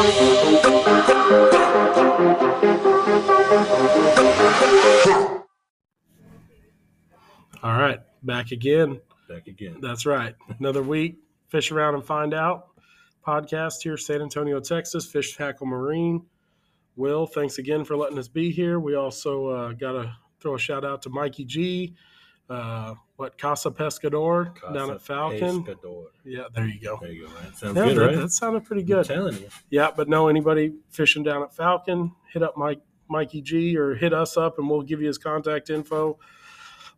All right, back again. Back again. That's right. Another week. Fish around and find out. Podcast here, San Antonio, Texas. Fish Tackle Marine. Will, thanks again for letting us be here. We also uh, got to throw a shout out to Mikey G. Uh, what Casa Pescador down at Falcon. Pescador. Yeah, there you go. There you go, man. Sounds Yeah, good, that, right? that sounded pretty I'm good. telling you. Yeah, but no, anybody fishing down at Falcon, hit up Mike Mikey G or hit us up and we'll give you his contact info.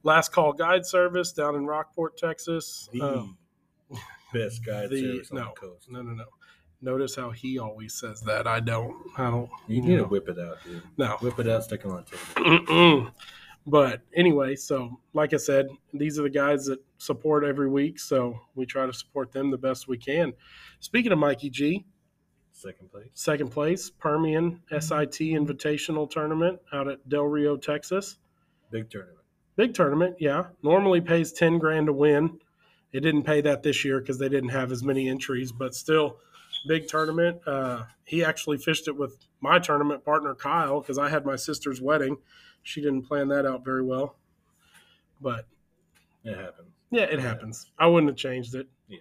Last call guide service down in Rockport, Texas. The Um, best guide the- service on no. the coast. no, no, no. Notice how he always says that. I don't. I don't. You need to whip it out, dude. No. Whip it out, stick it on the table. Mm-mm. But anyway, so like I said, these are the guys that support every week. So we try to support them the best we can. Speaking of Mikey G, Second place. second place, Permian SIT Invitational Tournament out at Del Rio, Texas. Big tournament. Big tournament, yeah. Normally pays 10 grand to win. It didn't pay that this year because they didn't have as many entries, but still, big tournament. Uh, he actually fished it with my tournament partner, Kyle, because I had my sister's wedding. She didn't plan that out very well. But It happened. yeah, it happens. I wouldn't have changed it. Yeah.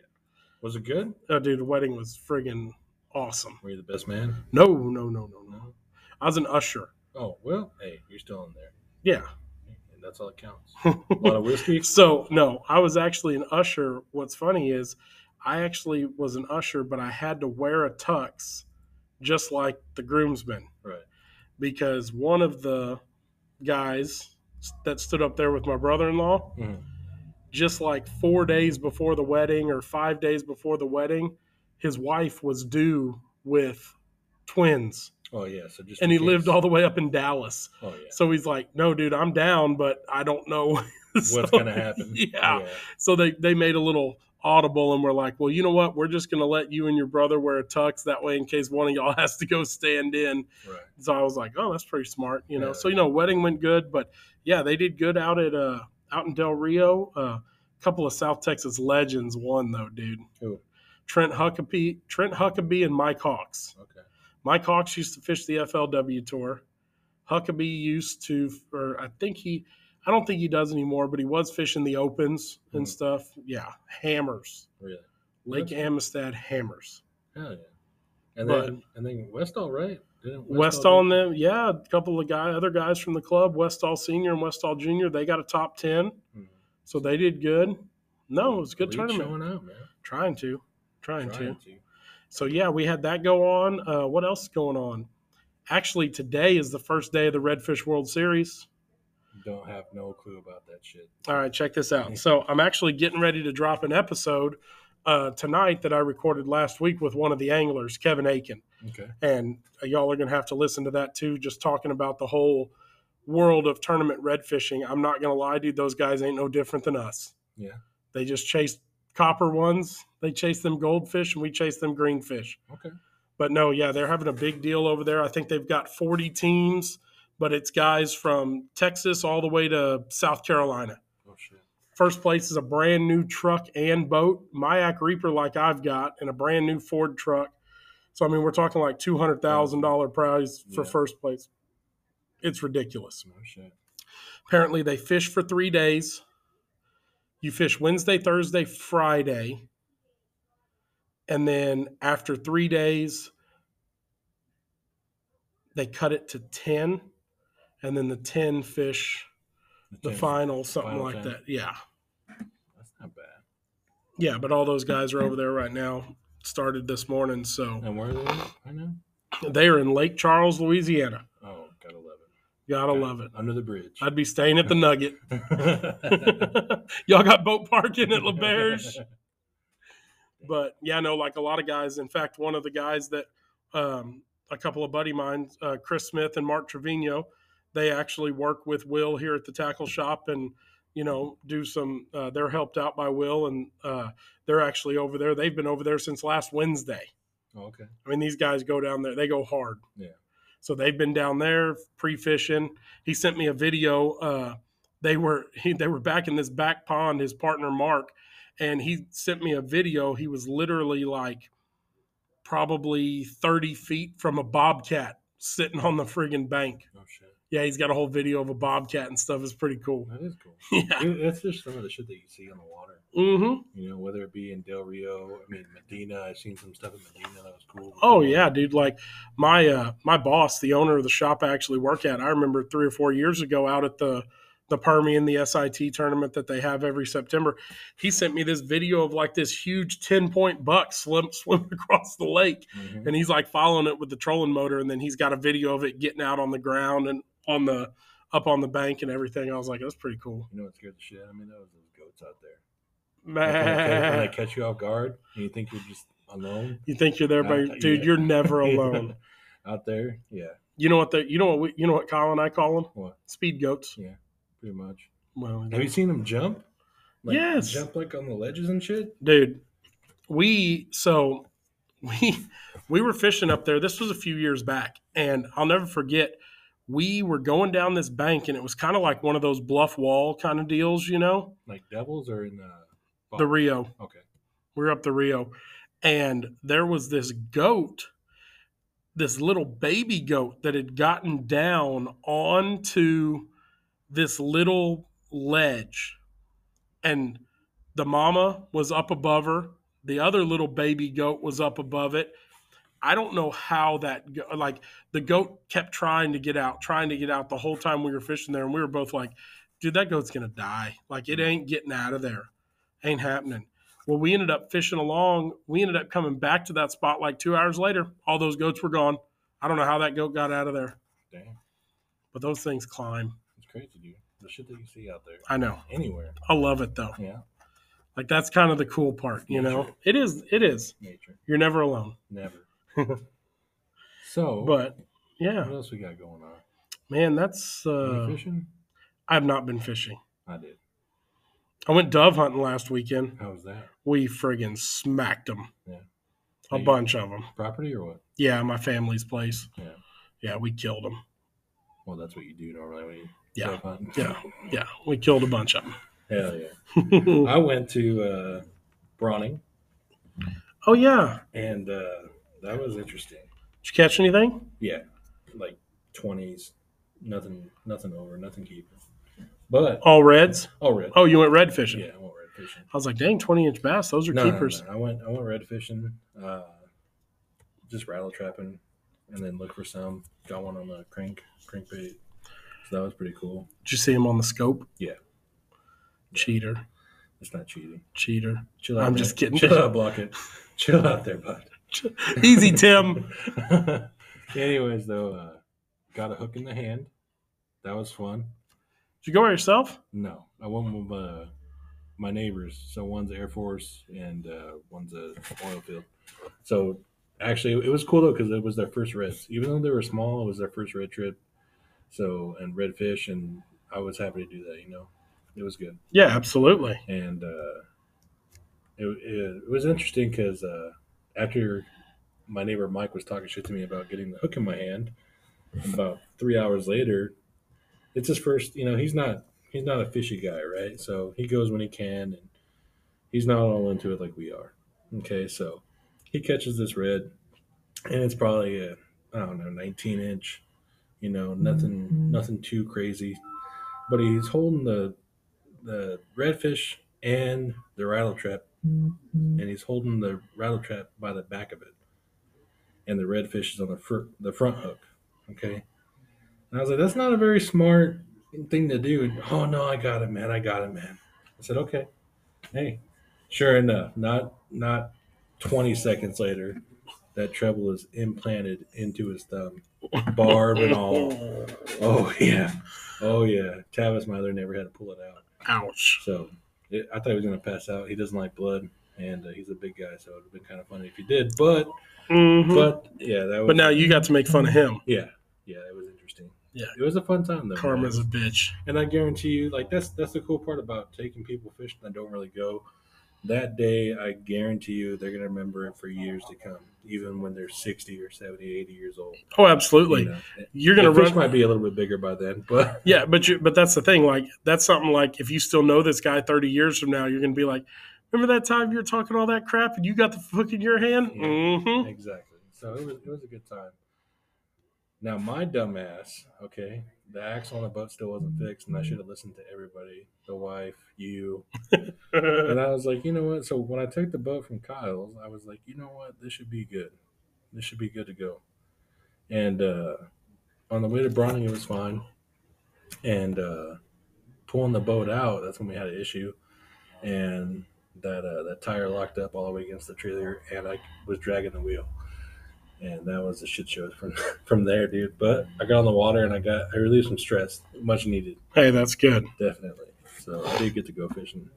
Was it good? Oh, dude, the wedding was friggin' awesome. Were you the best man? No, no, no, no, no. No. I was an usher. Oh, well, hey, you're still in there. Yeah. And that's all that counts. A lot of whiskey. So no, I was actually an usher. What's funny is I actually was an usher, but I had to wear a tux just like the groomsmen Right. because one of the guys that stood up there with my brother-in-law, Mhm. just like four days before the wedding or five days before the wedding, his wife was due with twins, Oh, yeah. So just. and he lived all the way up in Dallas. Oh, yeah. So he's like, "No, dude, I'm down, but I don't know What's going to happen? Yeah. So they they made a little audible and we're like, well, you know what? We're just gonna let you and your brother wear a tux that way in case one of y'all has to go stand in. Right. So I was like, oh, that's pretty smart, you know. Yeah. So you know, wedding went good, but yeah, they did good out at uh out in Del Rio. Uh, a couple of South Texas legends won though, dude. Who? Trent Huckabee, Trent Huckabee, and Mike Hawks. Okay. Mike Hawks used to fish the FLW tour. Huckabee used to, or I think he, I don't think he does anymore, but he was fishing the opens and Mhm. stuff. Yeah, hammers. Really? Lake That's- Amistad hammers. Hell yeah. And But- then, and then Westall, right? Didn't Westall and them, yeah, a couple of guy, other guys from the club, Westall Senior and Westall Junior, they got a top ten, Mhm. so they did good. No, it was a good Elite tournament. Out. Trying to, trying, Trying to. to. So yeah, we had that go on. Uh, what else is going on? Actually, today is the first day of the Redfish World Series. Don't have no clue about that shit. All right, check this out. So I'm actually getting ready to drop an episode uh, tonight that I recorded last week with one of the anglers, Kevin Aiken, Okay. and y'all are going to have to listen to that too. Just talking about the whole world of tournament red fishing. I'm not going to lie, dude; those guys ain't no different than us. Yeah. They just chase copper ones. They chase them goldfish, and we chase them greenfish. Okay. But no, yeah, they're having a big deal over there. I think they've got 40 teams, but it's guys from Texas all the way to South Carolina. Oh shit. First place is a brand new truck and boat, Majek Reaper, like I've got, and a brand new Ford truck. So I mean, we're talking like two hundred thousand dollar prize for Yeah. first place. It's ridiculous. No shit. Apparently, they fish for three days. You fish Wednesday, Thursday, Friday, and then after three days, they cut it to ten, and then the ten fish the ten- final, something final like 10. that. Yeah. That's not bad. Yeah, but all those guys are over there right now. Started this morning, so And where are they right now? they are in Lake Charles, Louisiana. Oh, gotta love it. Gotta love it. Under the bridge. I'd be staying at the Nugget. Y'all got boat parking at L'Auberge, but yeah, no, like a lot of guys. In fact, one of the guys that um, a couple of buddy mine, uh, Chris Smith and Mark Trevino, they actually work with Will here at the tackle shop and you know do some. Uh, they're helped out by Will, and uh, they're actually over there. They've been over there since last Wednesday. Oh, okay. I mean, these guys go down there; they go hard. Yeah. So they've been down there pre-fishing. He sent me a video. Uh, they were he, they were back in this back pond. His partner Mark, and he sent me a video. He was literally like probably 30 feet from a bobcat sitting on the friggin' bank. Oh shit. Yeah, he's got a whole video of a bobcat and stuff. It's pretty cool. That is cool. Yeah. That's just some of the shit that you see on the water. Mm-hmm. You know, whether it be in Del Rio, I mean Medina. I've seen some stuff in Medina that was cool. Oh yeah, dude. Like my uh my boss, the owner of the shop I actually work at, I remember three or four years ago out at the the Permian, the SIT tournament that they have every September. He sent me this video of like this huge 10 point buck swim swimming across the lake. Mhm. And he's like following it with the trolling motor, and then he's got a video of it getting out on the ground and on the up on the bank and everything. I was like, that's pretty cool. You know what scared the shit out of me? That was those goats out there. Man, when, they, when they Man, catch you off guard and you think you're just alone you think you're there, but dude, you're never alone. out there. Yeah, You know what? The, you know what? We, you know what? Kyle and I call them what? speed goats. Yeah, pretty much. Well, Have you seen them jump? Like, Yes. Jump like on the ledges and shit. dude we so we we were fishing up there this was a few years back and i'll never forget we were going down this bank and it was kind of like one of those bluff wall kind of deals you know? Like devils or in the the rio. Okay. we were up the rio and there was this goat this little baby goat that had gotten down onto this little ledge and the mama was up above her the other little baby goat was up above it i don't know how that like the goat kept trying to get out trying to get out the whole time we were fishing there and we were both like dude that goat's gonna die like it ain't getting out of there ain't happening well we ended up fishing along we ended up coming back to that spot like two hours later all those goats were gone i don't know how that goat got out of there Damn. but those things climb It's crazy, dude. The shit that you see out there. i know Anywhere. i love it though Yeah. like that's kind of the cool part you know it is it is Nature. you're never alone Never. so but yeah what else we got going on? man that's uh fishing? i've not been fishing I did. i went dove hunting last weekend How was that? we friggin smacked them Yeah. a Hey. bunch of them Property or what? yeah my family's place Yeah. yeah we killed them Well, that's what you do normally when you Yeah. yeah yeah we killed a bunch of them. Hell yeah. I went to uh, Braunig, oh yeah and uh, that was interesting. did you catch anything Yeah, like twenties, nothing, nothing over, nothing keeping. But all reds oh, red. oh you went red fishing yeah, I went red fishing. i was like dang 20 inch bass those are No, no, keepers no, I went, I went red fishing, uh, just rattle trapping, and then look for some. Got one on the crank, crankbait. So that was pretty cool. did you see him on the scope Yeah. cheater It's not cheating. cheater Chill out. I'm man. just kidding. Chill out, block it. Chill out there, bud. easy tim Anyways, though, uh, got a hook in the hand. That was fun. did you go by yourself No, I went with uh, my neighbors. So one's Air Force and uh, one's a oil field. So actually, it was cool though because it was their first reds. Even though they were small, it was their first red trip. So and redfish, and I was happy to do that. You know, it was good, yeah absolutely and uh, it, it, it was interesting because uh, after my neighbor Mike was talking shit to me about getting the hook in my hand, about three hours later, it's his first. You know, he's not he's not a fishy guy, right? So he goes when he can, and he's not all into it like we are. Okay, so he catches this red, and it's probably a I don't know, 19 inch. You know, nothing mm-hmm. nothing too crazy, but he's holding the the redfish and the rattle trap, Mm-hmm. and he's holding the rattle trap by the back of it, and the redfish is on the fr- the front hook. Okay, and I was like, that's not a very smart thing to do. Oh no, I got it, man. I got it, man. I said, okay. Hey, sure enough, not not 20 seconds later, that treble is implanted into his thumb, barb and all. Oh yeah, oh yeah. Tavis, my other neighbor, had to pull it out. ouch So it, I thought he was gonna pass out. He doesn't like blood, and uh, he's a big guy, so it would have been kind of funny if he did. But Mhm. but yeah, that was. but now you got to make fun of him yeah, yeah, it was interesting. Yeah. it was a fun time though. man. karma's a bitch And I guarantee you, like that's that's the cool part about taking people fishing that don't really go. That day, I guarantee you, they're gonna remember it for years to come, even when they're sixty or 70, 80 years old. oh absolutely You gonna the fish run might be a little bit bigger by then, but Yeah, but you, but that's the thing. Like that's something like if you still know this guy thirty years from now, you're gonna be like, remember that time you were talking all that crap and you got the hook in your hand? Yeah. Mm-hmm. exactly. So it was it was a good time. Now my dumbass, okay, the axle on the boat still wasn't fixed, and I should have listened to everybody, the wife, you, and I was like, you know what? So when I took the boat from Kyle's, I was like, you know what? This should be good. This should be good to go. And uh, on the way to Braunig, it was fine. And uh, pulling the boat out, that's when we had an issue, and that uh, that tire locked up all the way against the trailer, and I was dragging the wheel. And that was a shit show from from there, dude. But I got on the water and I got I relieved some stress, much needed, hey, that's good. definitely. So I did get to go fishing.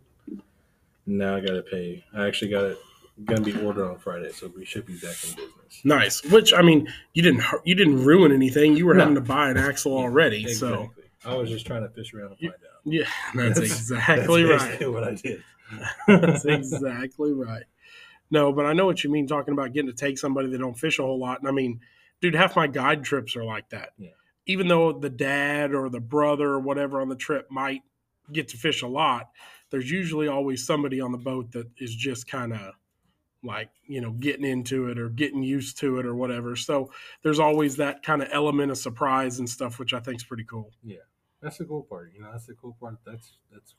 Now I got to pay. I actually got it going to be ordered on Friday, so we should be back in business. Nice. Which I mean, you didn't you didn't ruin anything. You were No. having to buy an axle already. So Exactly. I was just trying to fish around and find out. yeah, that's, That's- exactly That's right. what I did. That's exactly right. No, but I know what you mean talking about getting to take somebody that don't fish a whole lot. And I mean, dude, half my guide trips are like that. Yeah. Even though the dad or the brother or whatever on the trip might get to fish a lot, there's usually always somebody on the boat that is just kind of like, you know, getting into it or getting used to it or whatever. So there's always that kind of element of surprise and stuff, which I think is pretty cool. Yeah. That's the cool part. You know, that's the cool part. That's that's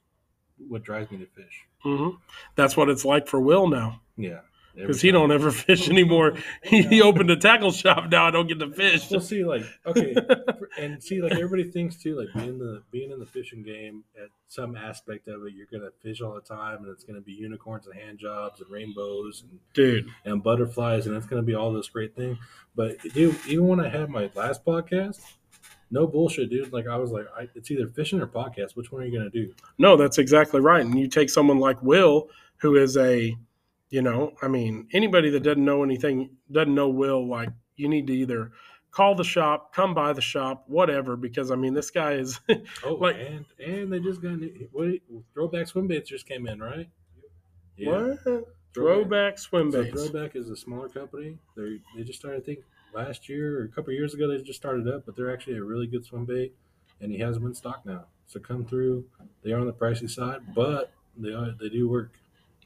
what drives me to fish. hmm That's what it's like for Will now. Yeah. Because he don't ever fish anymore. He, he opened a tackle shop now. I don't get to fish. We'll see, like, okay, and see, like everybody thinks too, like being the being in the fishing game at some aspect of it, you're gonna fish all the time, and it's gonna be unicorns and hand jobs and rainbows and Dude, and butterflies, and it's going to be all this great thing. But dude, even when I had my last podcast, no bullshit, dude. Like I was like, I, it's either fishing or podcast. Which one are you going to do? no, that's exactly right. And you take someone like Will, who is a, you know, I mean, anybody that doesn't know anything, doesn't know Will, like you need to either call the shop, come by the shop, whatever, because I mean, this guy is Oh, Like- and and they just got what? Throwback swim baits just came in, right? Yeah. what throwback swim So. Throwback is a smaller company. They they just started, I think, last year or a couple of years ago. They just started up, but they're actually a really good swim bait, and he has them in stock now. So come through. They are on the pricey side, but they are they do work.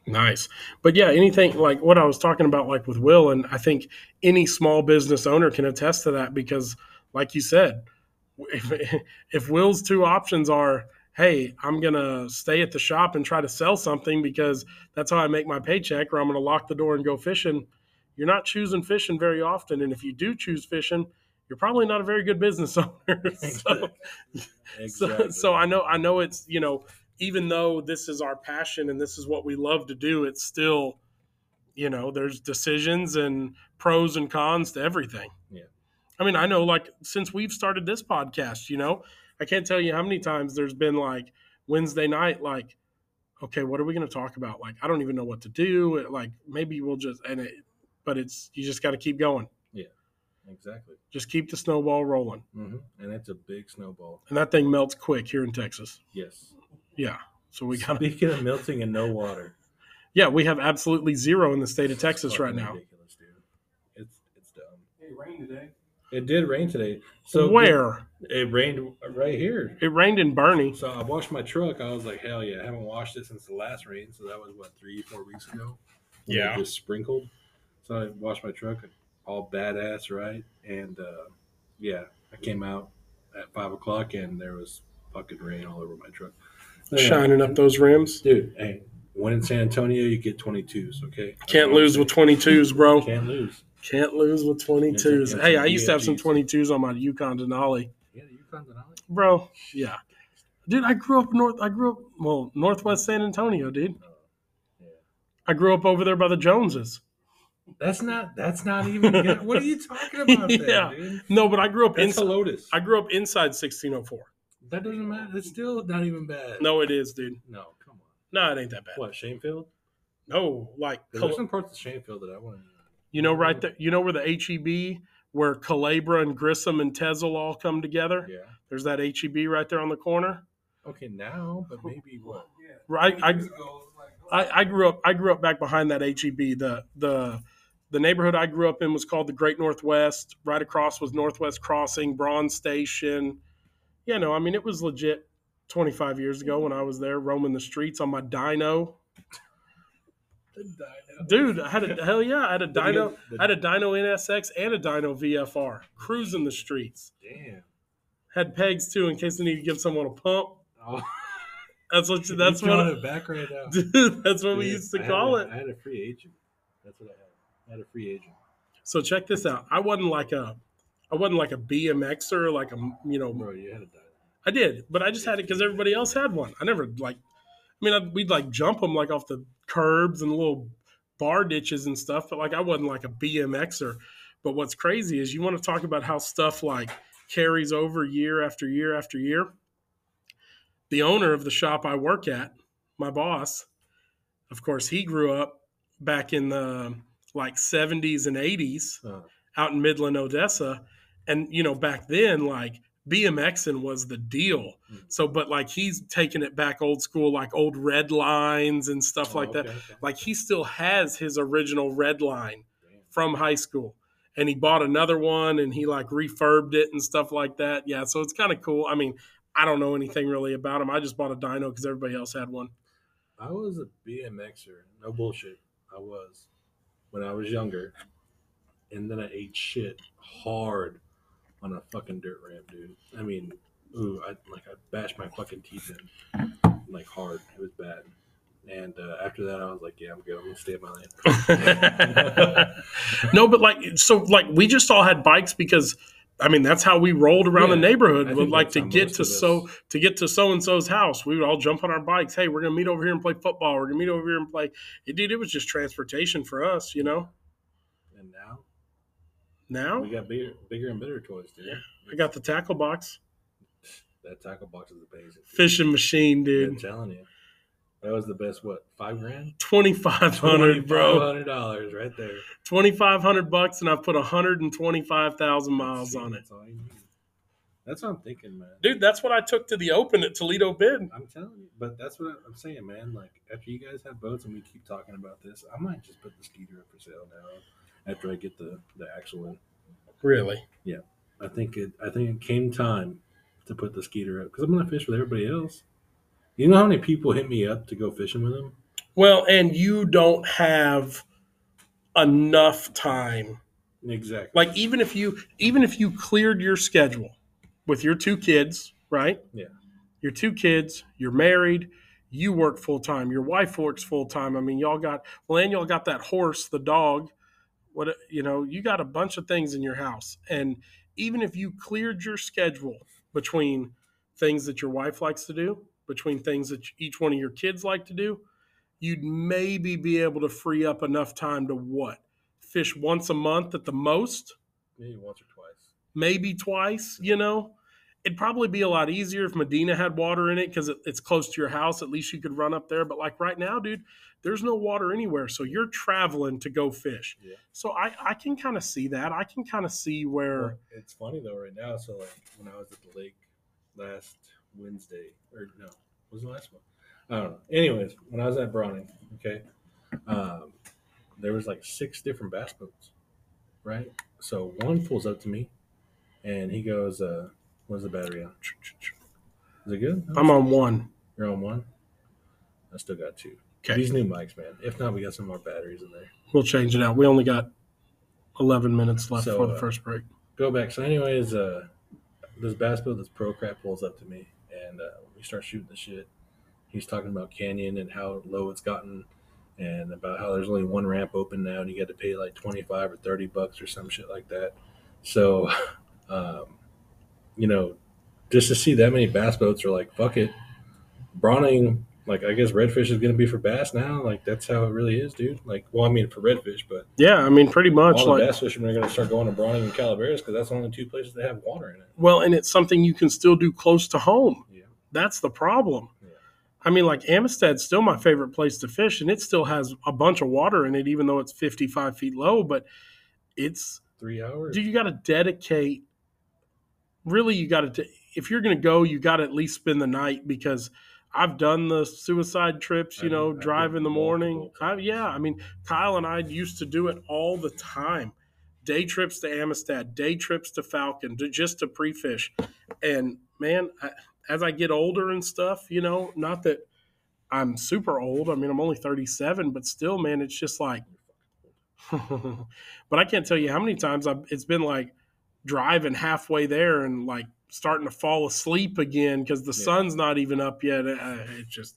Nice. But yeah, anything like what I was talking about, like with Will, and I think any small business owner can attest to that because, like you said, if, if Will's two options are, hey, I'm going to stay at the shop and try to sell something because that's how I make my paycheck, or I'm going to lock the door and go fishing, you're not choosing fishing very often. And if you do choose fishing, you're probably not a very good business owner. so, so, so I know I know it's you know even though this is our passion and this is what we love to do, it's still you know there's decisions and pros and cons to everything. Yeah. I mean I know like since we've started this podcast, you know I can't tell you how many times there's been like Wednesday night like okay what are we going to talk about like I don't even know what to do like maybe we'll just and it but it's you just got to keep going Yeah, exactly. just keep the snowball rolling hmm And it's a big snowball. and that thing melts quick here in Texas. Yes. Yeah. So we got Speaking of melting and no water, Yeah, we have absolutely zero in the state of Texas right now. Ridiculous, dude. It's it's dumb. It rained today. It did rain today. So Where? it rained right here. It rained in Boerne. So I washed my truck. I was like, hell yeah! I haven't washed it since the last rain. So that was what three, four weeks ago. when it Yeah. just sprinkled. So I washed my truck, all badass, right? And uh, yeah, I came out at five o'clock, and there was fucking rain all over my truck. Yeah. Shining up those rims. dude. Hey, when in San Antonio, you get twenty twos. Okay, That's Can't lose with 22s, bro. Can't lose. Can't lose with 22s. It's Hey, I used to have some 22s on my Yukon Denali. Yeah, you found an alley. Bro, yeah. Dude, I grew up north I grew up well, northwest San Antonio, dude. Oh, yeah. I grew up over there by the Joneses. That's not. That's not even. good. What are you talking about? There, Yeah. dude? No, but I grew up That's a inside Lotus. I grew up inside 1604. That doesn't matter. It's still not even bad. No, it is, dude. no, come on. No, it ain't that bad. What Shanefield? No, like There's some parts of Shanefield that I want to. You know, right there. You know where the HEB, where Culebra and Grissom and Tezel all come together. Yeah. There's that HEB right there on the corner. Okay, now, but maybe what? Yeah. Right. I, Years ago, it was like, I I grew up. I grew up back behind that HEB. The the the neighborhood I grew up in was called the Great Northwest. Right across was Northwest Crossing, Braun Station. Yeah, no, I mean it was legit. 25 years ago when I was there roaming the streets on my dyno. dude. I had a hell yeah, I had a dyno, I had a dyno NSX and a dyno VFR cruising the streets. Damn. Had pegs too in case I need to give someone a pump. Oh, That's what that's what it back right now. dude, that's what we used to I call a- it. I had a free agent. That's what I had. I had a free agent. So check this out. I wasn't like a, I wasn't like a BMXer, like a you know. Bro, you had die. I did, but I just had it because everybody else had one. I never like. I mean, I'd, we'd like jump them like off the curbs and little bar ditches and stuff, but like I wasn't like a BMXer. But what's crazy is you want to talk about how stuff like carries over year after year after year. The owner of the shop I work at, my boss, of course, he grew up back in the like 70s and 80s Uh, out in Midland, Odessa. And, you know, back then, like BMXing was the deal. Mhm. So, but like he's taking it back old school, like old red lines and stuff oh, like that. okay, okay. Like he still has his original red line Damn. from high school. And he bought another one and he like refurbed it and stuff like that. Yeah. So it's kind of cool. I mean, I don't know anything really about him. I just bought a dyno because everybody else had one. I was a BMXer. No bullshit. I was when I was younger, and then I ate shit hard on a fucking dirt ramp, dude. I mean, ooh, I like I bashed my fucking teeth in like hard. It was bad. And uh, after that, I was like, yeah, I'm good. I'm gonna stay in my lane. no, but like so like we just all had bikes because I mean that's how we rolled around the neighborhood. Would like to get to us- so to get to so and so's house. We would all jump on our bikes. Hey, we're gonna meet over here and play football. We're gonna meet over here and play. It, dude, it was just transportation for us, you know. Now we got bigger, bigger and better toys, dude. I got the tackle box, that tackle box is amazing. fishing machine, dude. I'm telling you, that was the best. What five grand? Twenty five hundred, bro. hundred dollars right there. Twenty five hundred bucks, and I've put hundred and twenty five thousand miles on it, That's all you need. That's what I'm thinking, man. dude. That's what I took to the Open at Toledo Bend. I'm telling you, but that's what I'm saying, man. Like after you guys have boats and we keep talking about this, I might just put the skeeter up for sale now. After I get the the actual one, Really? Yeah. I think it. I think it came time to put the skeeter up because I'm gonna fish with everybody else. You know how many people hit me up to go fishing with them? Well, and you don't have enough time. Exactly. Like even if you even if you cleared your schedule with your two kids, right? Yeah. Your two kids, you're married, you work full time, your wife works full time. I mean, y'all got well, and y'all got that horse, the dog. What you know, you got a bunch of things in your house. And even if you cleared your schedule between things that your wife likes to do, between things that each one of your kids like to do, you'd maybe be able to free up enough time to what? Fish once a month at the most, Maybe once or twice. maybe twice, you know? It'd probably be a lot easier if Medina had water in it because it, it's close to your house. At least you could run up there. But like right now, dude, there's no water anywhere. So you're traveling to go fish. Yeah. So I, I can kind of see that. I can kind of see where. Well, it's funny though right now. So like when I was at the lake last Wednesday, or no, was the last one? I don't know. Anyways, when I was at Braunig, okay, um, there was like six different bass boats, right? So one pulls up to me, and he goes, uh, "What's the battery on? Is it good? I'm on one. You're on one. I still got two. Okay. These new mics, man. If not, we got some more batteries in there. We'll change it out. We only got 11 minutes left So, for the uh, first break. go back. So, anyways, uh, this bass boat, this pro crap, pulls up to me, and uh, we start shooting the shit. He's talking about Canyon and how low it's gotten, and about how there's only one ramp open now, and you got to pay like twenty five or thirty bucks or some shit like that. So, um, you know, just to see that many bass boats are like, fuck it, Braunig. Like, I guess redfish is going to be for bass now. Like, that's how it really is, dude. Like, well, I mean, for redfish, but Yeah, I mean, pretty much all the like. bass fishermen are going to start going to Braunig and Calaveras because that's the only two places that have water in it. Well, and it's something you can still do close to home. Yeah. That's the problem. Yeah. I mean, like Amistad's still my favorite place to fish, and it still has a bunch of water in it, even though it's 55 feet low. But it's, Three hours. dude, you got to dedicate. Really, you got to, if you're going to go, you got to at least spend the night because I've done the suicide trips, you know, I drive in the morning. I, yeah, I mean, Kyle and I used to do it all the time. Day trips to Amistad, day trips to Falcon, to, just to pre-fish. And man, I, as I get older and stuff, you know, not that I'm super old. I mean, I'm only 37, but still, man, it's just like. but I can't tell you how many times I've, it's been like driving halfway there and like starting to fall asleep again because the Yeah. sun's not even up yet. It's just,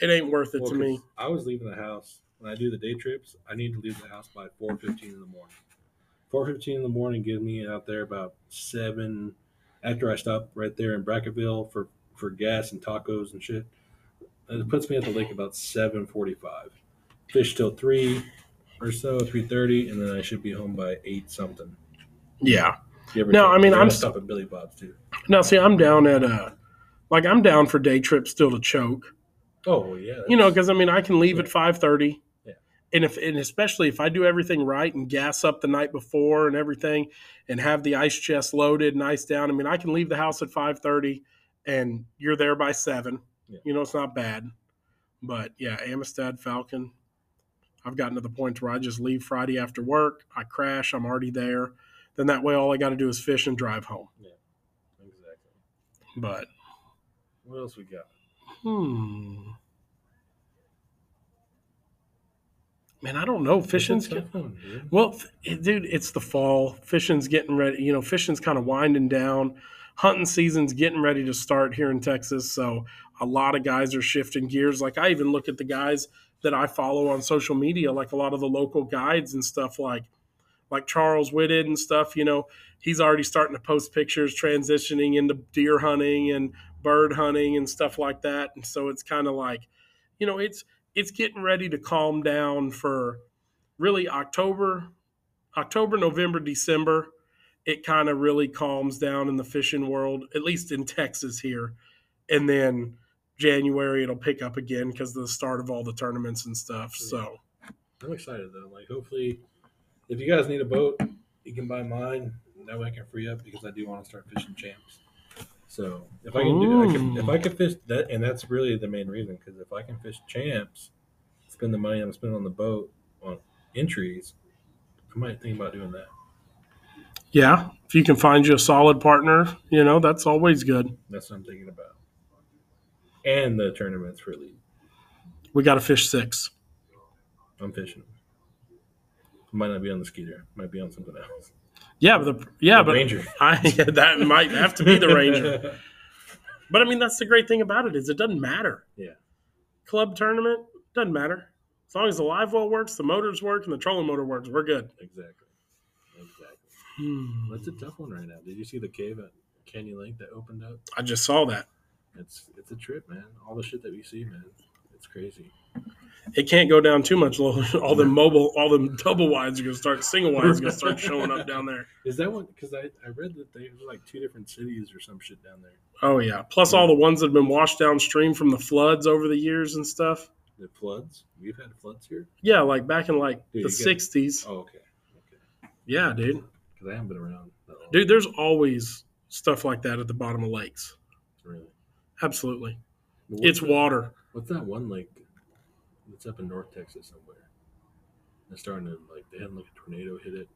it ain't worth it Well, to me. I was leaving the house when I do the day trips. I need to leave the house by four fifteen in the morning. Four fifteen in the morning gives me out there about seven. After I stop right there in Brackettville for for gas and tacos and shit, it puts me at the lake about seven forty five. Fish till three or so, three thirty, and then I should be home by eight something. Yeah. No. I mean, I'm gonna stop at Billy Bob's too. Now, see, I'm down at uh like I'm down for day trips still to choke. Oh yeah, You know, because I mean, I can leave at five thirty. Yeah. And if and especially if I do everything right and gas up the night before and everything, and have the ice chest loaded and ice down, I mean, I can leave the house at five thirty, and you're there by seven. Yeah. You know, it's not bad. But yeah, Amistad Falcon. I've gotten to the point where I just leave Friday after work. I crash. I'm already there. Then that way, all I got to do is fish and drive home. Yeah, exactly. But What else we got? hmm, man, I don't know. Fishing's It's a dude. Well, dude, it's the fall. Fishing's getting ready. You know, fishing's kind of winding down. Hunting season's getting ready to start here in Texas. So a lot of guys are shifting gears. Like I even look at the guys that I follow on social media, like a lot of the local guides and stuff like like Charles Whitted and stuff, you know, he's already starting to post pictures transitioning into deer hunting and bird hunting and stuff like that. And so it's kind of like, you know, it's it's getting ready to calm down for really October, October, November, December, it kind of really calms down in the fishing world, at least in Texas here. And then January it'll pick up again because of the start of all the tournaments and stuff. So I'm excited though. Like, hopefully, if you guys need a boat, you can buy mine. That way, I can free up because I do want to start fishing champs. So if I can do, I can, if I can fish that, and that's really the main reason. Because if I can fish champs, spend the money I'm spending on the boat on entries, I might think about doing that. yeah, if you can find you a solid partner, you know, that's always good. That's what I'm thinking about. And the tournaments really. We got to fish six. I'm fishing. Might not be on the skeeter. Might be on something else. Yeah, but the, yeah, The but Ranger. I, yeah, that might have to be the Ranger. But I mean, that's the great thing about it is it doesn't matter. Yeah. Club tournament doesn't matter as long as the live well works, the motors work, and the trolling motor works. We're good. exactly. Exactly. Hmm. That's a tough one right now. Did you see the cave at Canyon Lake that opened up? I just saw that. It's it's a trip, man. All the shit that we see, man. It's crazy. It can't go down too much low. All the mobile, all the double wides are gonna start, single wides are gonna start showing up down there. Is that one? Because I, I read that they were like two different cities or some shit down there. Oh yeah. Plus all the ones that have been washed downstream from the floods over the years and stuff. The floods. We've had floods here. Yeah, like back in like Dude, the you get- '60s. Oh, okay. Okay. Yeah, dude. Because I haven't been around. That. Dude, there's always stuff like that at the bottom of lakes. really. Absolutely. It's that- water. What's that one lake? It's up in North Texas somewhere. It's starting to like they had like a tornado hit it,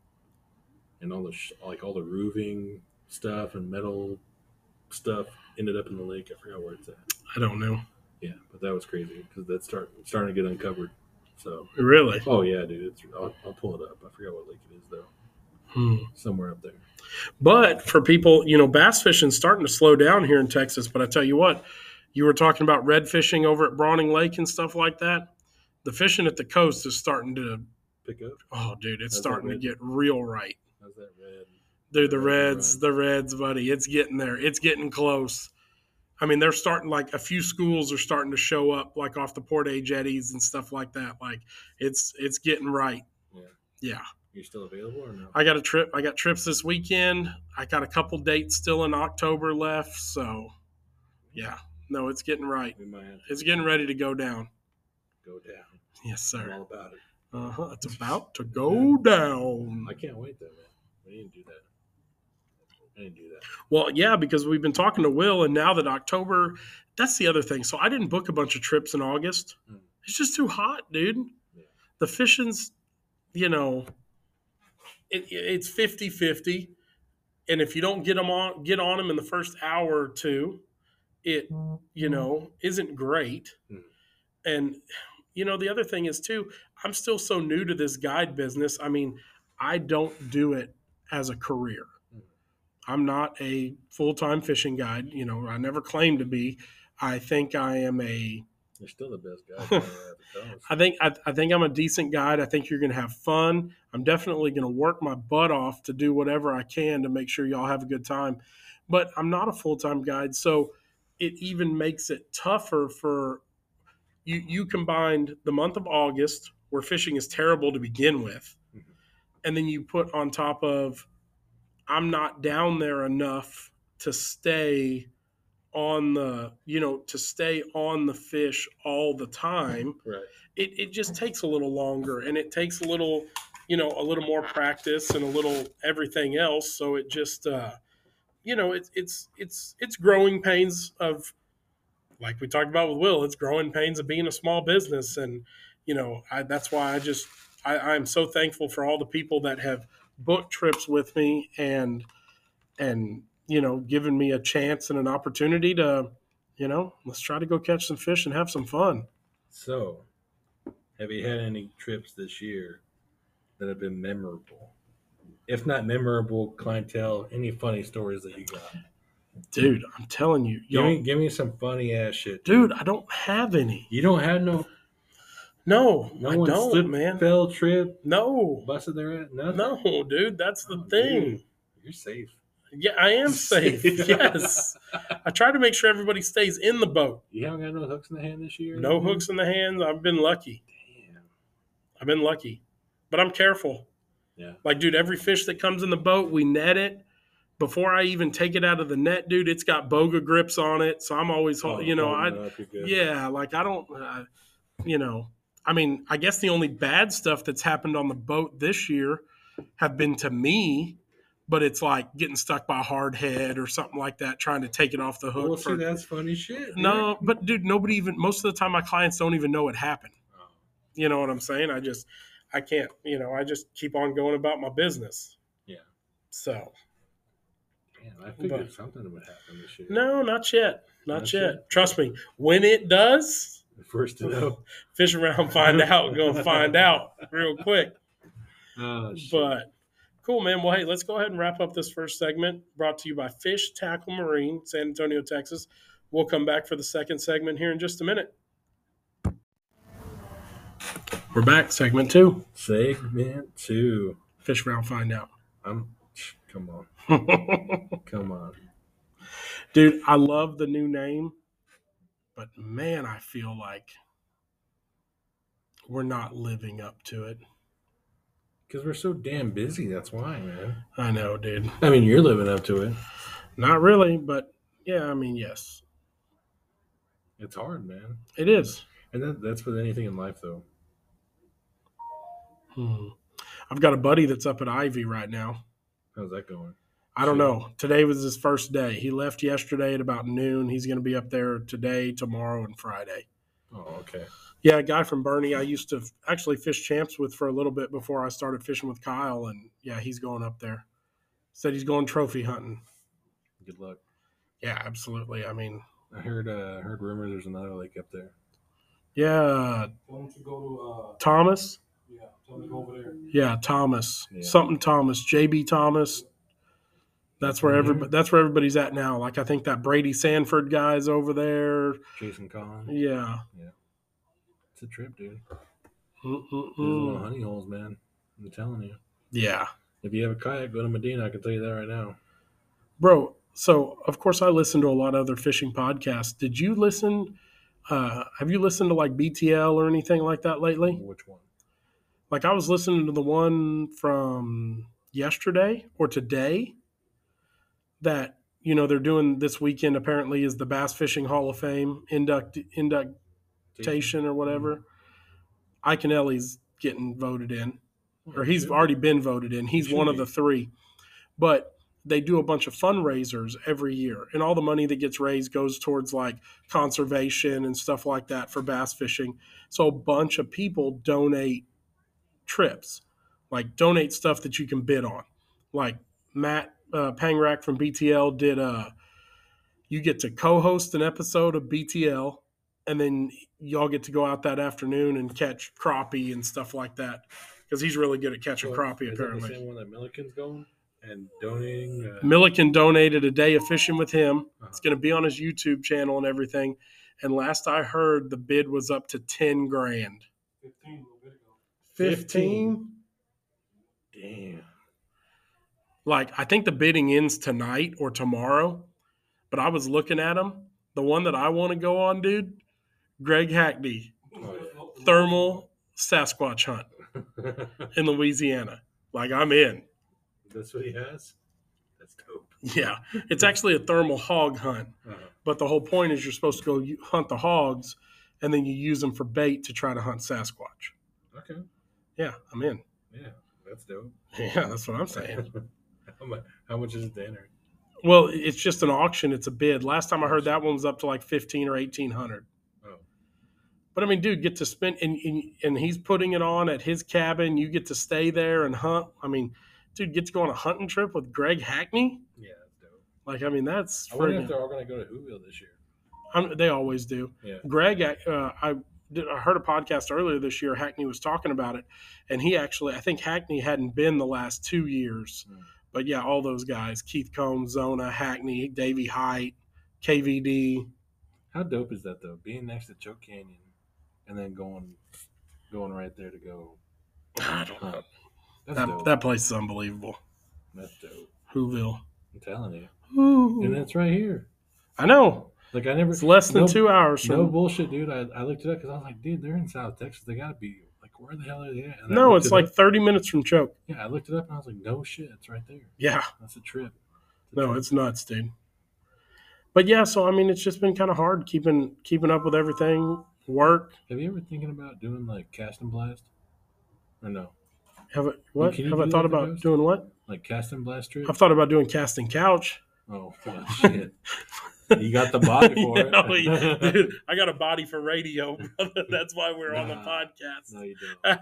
and all the sh- like all the roofing stuff and metal stuff ended up in the lake. I forgot where it's at. I don't know. Yeah, but that was crazy because that's start starting to get uncovered. So, Really? oh yeah, dude, it's I'll, I'll pull it up. I forgot what lake it is though. Hmm. Somewhere up there. But for people, you know, bass fishing's starting to slow down here in Texas. But I tell you what, you were talking about red fishing over at Braunig Lake and stuff like that. The fishing at the coast is starting to, Pick up. oh, dude, it's How's starting to get real right. How's that red? Dude, the Red Reds, the Reds, buddy, it's getting there. It's getting close. I mean, they're starting like a few schools are starting to show up, like off the Port A jetties and stuff like that. Like it's it's getting right. Yeah. Yeah. You still available or no? I got a trip. I got trips this weekend. I got a couple dates still in October left. So, yeah, no, it's getting right. we might have to It's getting ready to go down. go down. Yes, I'm sir. all about it. Uh huh. It's about to go down. I can't wait though, man. We didn't do that. I didn't do that. Well, yeah, because we've been talking to Will, and now that October, that's the other thing. So I didn't book a bunch of trips in August. Mm. It's just too hot, dude. Yeah. The fishing's, you know, it, it's 50 50. And if you don't get them on, get on them in the first hour or two, it, you know, isn't great. Mm. and you know the other thing is too i'm still so new to this guide business i mean i don't do it as a career i'm not a full-time fishing guide you know i never claim to be i think i am a You're still the best guy. I've ever known. I think I, I think I'm a decent guide. I think you're going to have fun. I'm definitely going to work my butt off to do whatever I can to make sure y'all have a good time. But I'm not a full time guide, so it even makes it tougher for you. You combined the month of August, where fishing is terrible to begin with, Mhm. and then you put on top of I'm not down there enough to stay on the you know to stay on the fish all the time Right. it, it just takes a little longer and it takes a little you know a little more practice and a little everything else so it just uh you know it's it's it's it's growing pains of like we talked about with will it's growing pains of being a small business and you know I, that's why i just I, i'm so thankful for all the people that have booked trips with me and and you know given me a chance and an opportunity to you know let's try to go catch some fish and have some fun So, have you had any trips this year that have been memorable? If not memorable, clientele, any funny stories that you got? Dude i'm telling you Give me, give me some funny ass shit, dude. I don't have any. You don't have no no, no i one don't slipped, man. fell, trip, no. busted their ass. Nothing. no dude that's the Oh, thing. dude, You're safe. yeah i am safe yes. I try to make sure everybody stays in the boat. You haven't got no hooks in the hand this year. no hooks in the hands. I've been lucky. Damn. i've been lucky. But i'm careful. Yeah. like dude every fish that comes in the boat we net it before i even take it out of the net dude it's got boga grips on it so i'm always Oh, you know i holding it up, you're good. Yeah, like I don't, uh, you know, I mean, I guess the only bad stuff that's happened on the boat this year have been to me, but it's like getting stuck by a hard head or something like that, trying to take it off the hook. Well, see, that's funny shit. no, but dude, nobody even, most of the time, my clients don't even know it happened. Oh, You know what I'm saying? I just, I can't, you know, I just keep on going about my business. Yeah. So, damn, I figured But- something would happen this year. no, not yet. Not, Not yet. yet. Trust me. When it does, First to know. fish around, find out. Go find out real quick. Oh. But cool, man. Well, hey, let's go ahead and wrap up this first segment brought to you by Fish Tackle Marine, San Antonio, Texas. We'll come back for the second segment here in just a minute. We're back, segment two. segment two. Fish around, find out. I'm. Come on, come on. Dude, I love the new name, but man, I feel like we're not living up to it. Because we're so damn busy. That's why, man. I know, dude. I mean, you're living up to it. Not really, but yeah, I mean, yes, It's hard, man. it is. And that, that's with anything in life, though. Hmm. I've got a buddy that's up at Ivie right now. How's that going? I don't know. Today was his first day. He left yesterday at about noon. He's going to be up there today, tomorrow, and Friday. Oh, okay. Yeah, a guy from Boerne I used to actually fish champs with for a little bit before I started fishing with Kyle. And yeah, he's going up there. Said he's going trophy hunting. Good luck. Yeah, absolutely. I mean, I heard. Uh, heard rumors there's another lake up there. yeah, Why don't you go to, uh, Thomas. yeah, tell me to go over there. Yeah, Thomas. Yeah. Something Thomas. JB Thomas. That's where everybody. That's where everybody's at now. Like I think that Brady Sanford guy's over there. Jason Collins. Yeah. Yeah. It's a trip, dude. There's Mm-mm-mm. honey holes, man. I'm telling you. Yeah, If you have a kayak, go to Medina. I can tell you that right now. bro. So of course I listen to a lot of other fishing podcasts. Did you listen? Uh, have you listened to like BTL or anything like that lately? Which one? Like I was listening to the one from yesterday or today that you know they're doing this weekend. Apparently, is the Bass Fishing Hall of Fame induct inductation or whatever. Iaconelli's getting voted in, or he's already been voted in. He's one of the three, but they do a bunch of fundraisers every year, and all the money that gets raised goes towards like conservation and stuff like that for bass fishing. So a bunch of people donate trips, like donate stuff that you can bid on. Like Matt uh, Pangrac from BTL did a, you get to co-host an episode of BTL and then y'all get to go out that afternoon and catch crappie and stuff like that because he's really good at catching So, crappie. is that the Apparently, same one that Milliken's going and donating. Uh, Milliken donated a day of fishing with him. Uh-huh. It's going to be on his YouTube channel and everything. And last I heard, the bid was up to ten grand. 15 a little bit ago. Fifteen. damn. Like I think the bidding ends tonight or tomorrow. But I was looking at them. The one that I want to go on, dude, Greg Hackney, thermal Sasquatch hunt in Louisiana. Like I'm in. That's what he has. That's dope. Yeah, it's actually a thermal hog hunt. Uh-huh. But the whole point is you're supposed to go hunt the hogs, and then you use them for bait to try to hunt Sasquatch. Okay. Yeah, I'm in. Yeah, that's dope. Yeah, that's what I'm saying. How, much, is it to enter? Well, it's just an auction. It's a bid. Last time I heard that one was up to like fifteen or eighteen hundred. Oh, But I mean, dude, get to spend and, and and he's putting it on at his cabin. You get to stay there and hunt. I mean, dude, get to go on a hunting trip with Greg Hackney. yeah, that's dope. Like, I mean, that's I wonder if they're all going to go to Whoville this year. I'm, they always do. Yeah. Greg, uh, I did, I heard a podcast earlier this year. Hackney was talking about it, and he actually, I think Hackney hadn't been the last two years, Hmm. But yeah, all those guys: Keith Combs, Zona, Hackney, Davy Hite, KVD. How dope is that though? Being next to Choke Canyon, and then going, going right there to go. I don't know. That's That, that place is unbelievable. That's dope. Whoville. I'm telling you, Ooh. and it's right here. I know. Like I never. It's less than no- two hours from. No bullshit, dude. I, I looked it up because I was like, dude, they're in South Texas. They got to be like, where the hell are they at? And no, it's it like up. 30 minutes from Choke. yeah. I looked it up and I was like, no shit, it's right there. Yeah. That's a trip. It's a No, trip. it's nuts, dude. But yeah, so I mean, it's just been kind of hard keeping keeping up with everything. Work. Have you ever thinking about doing like cast and blast? Or no, Have I, what? Have I thought about doing what? like cast and blast trip? I've thought about doing casting couch. Oh shit! You got the body for You it. you- dude, I got a body for radio, brother. That's why we're on the podcast. no, you don't.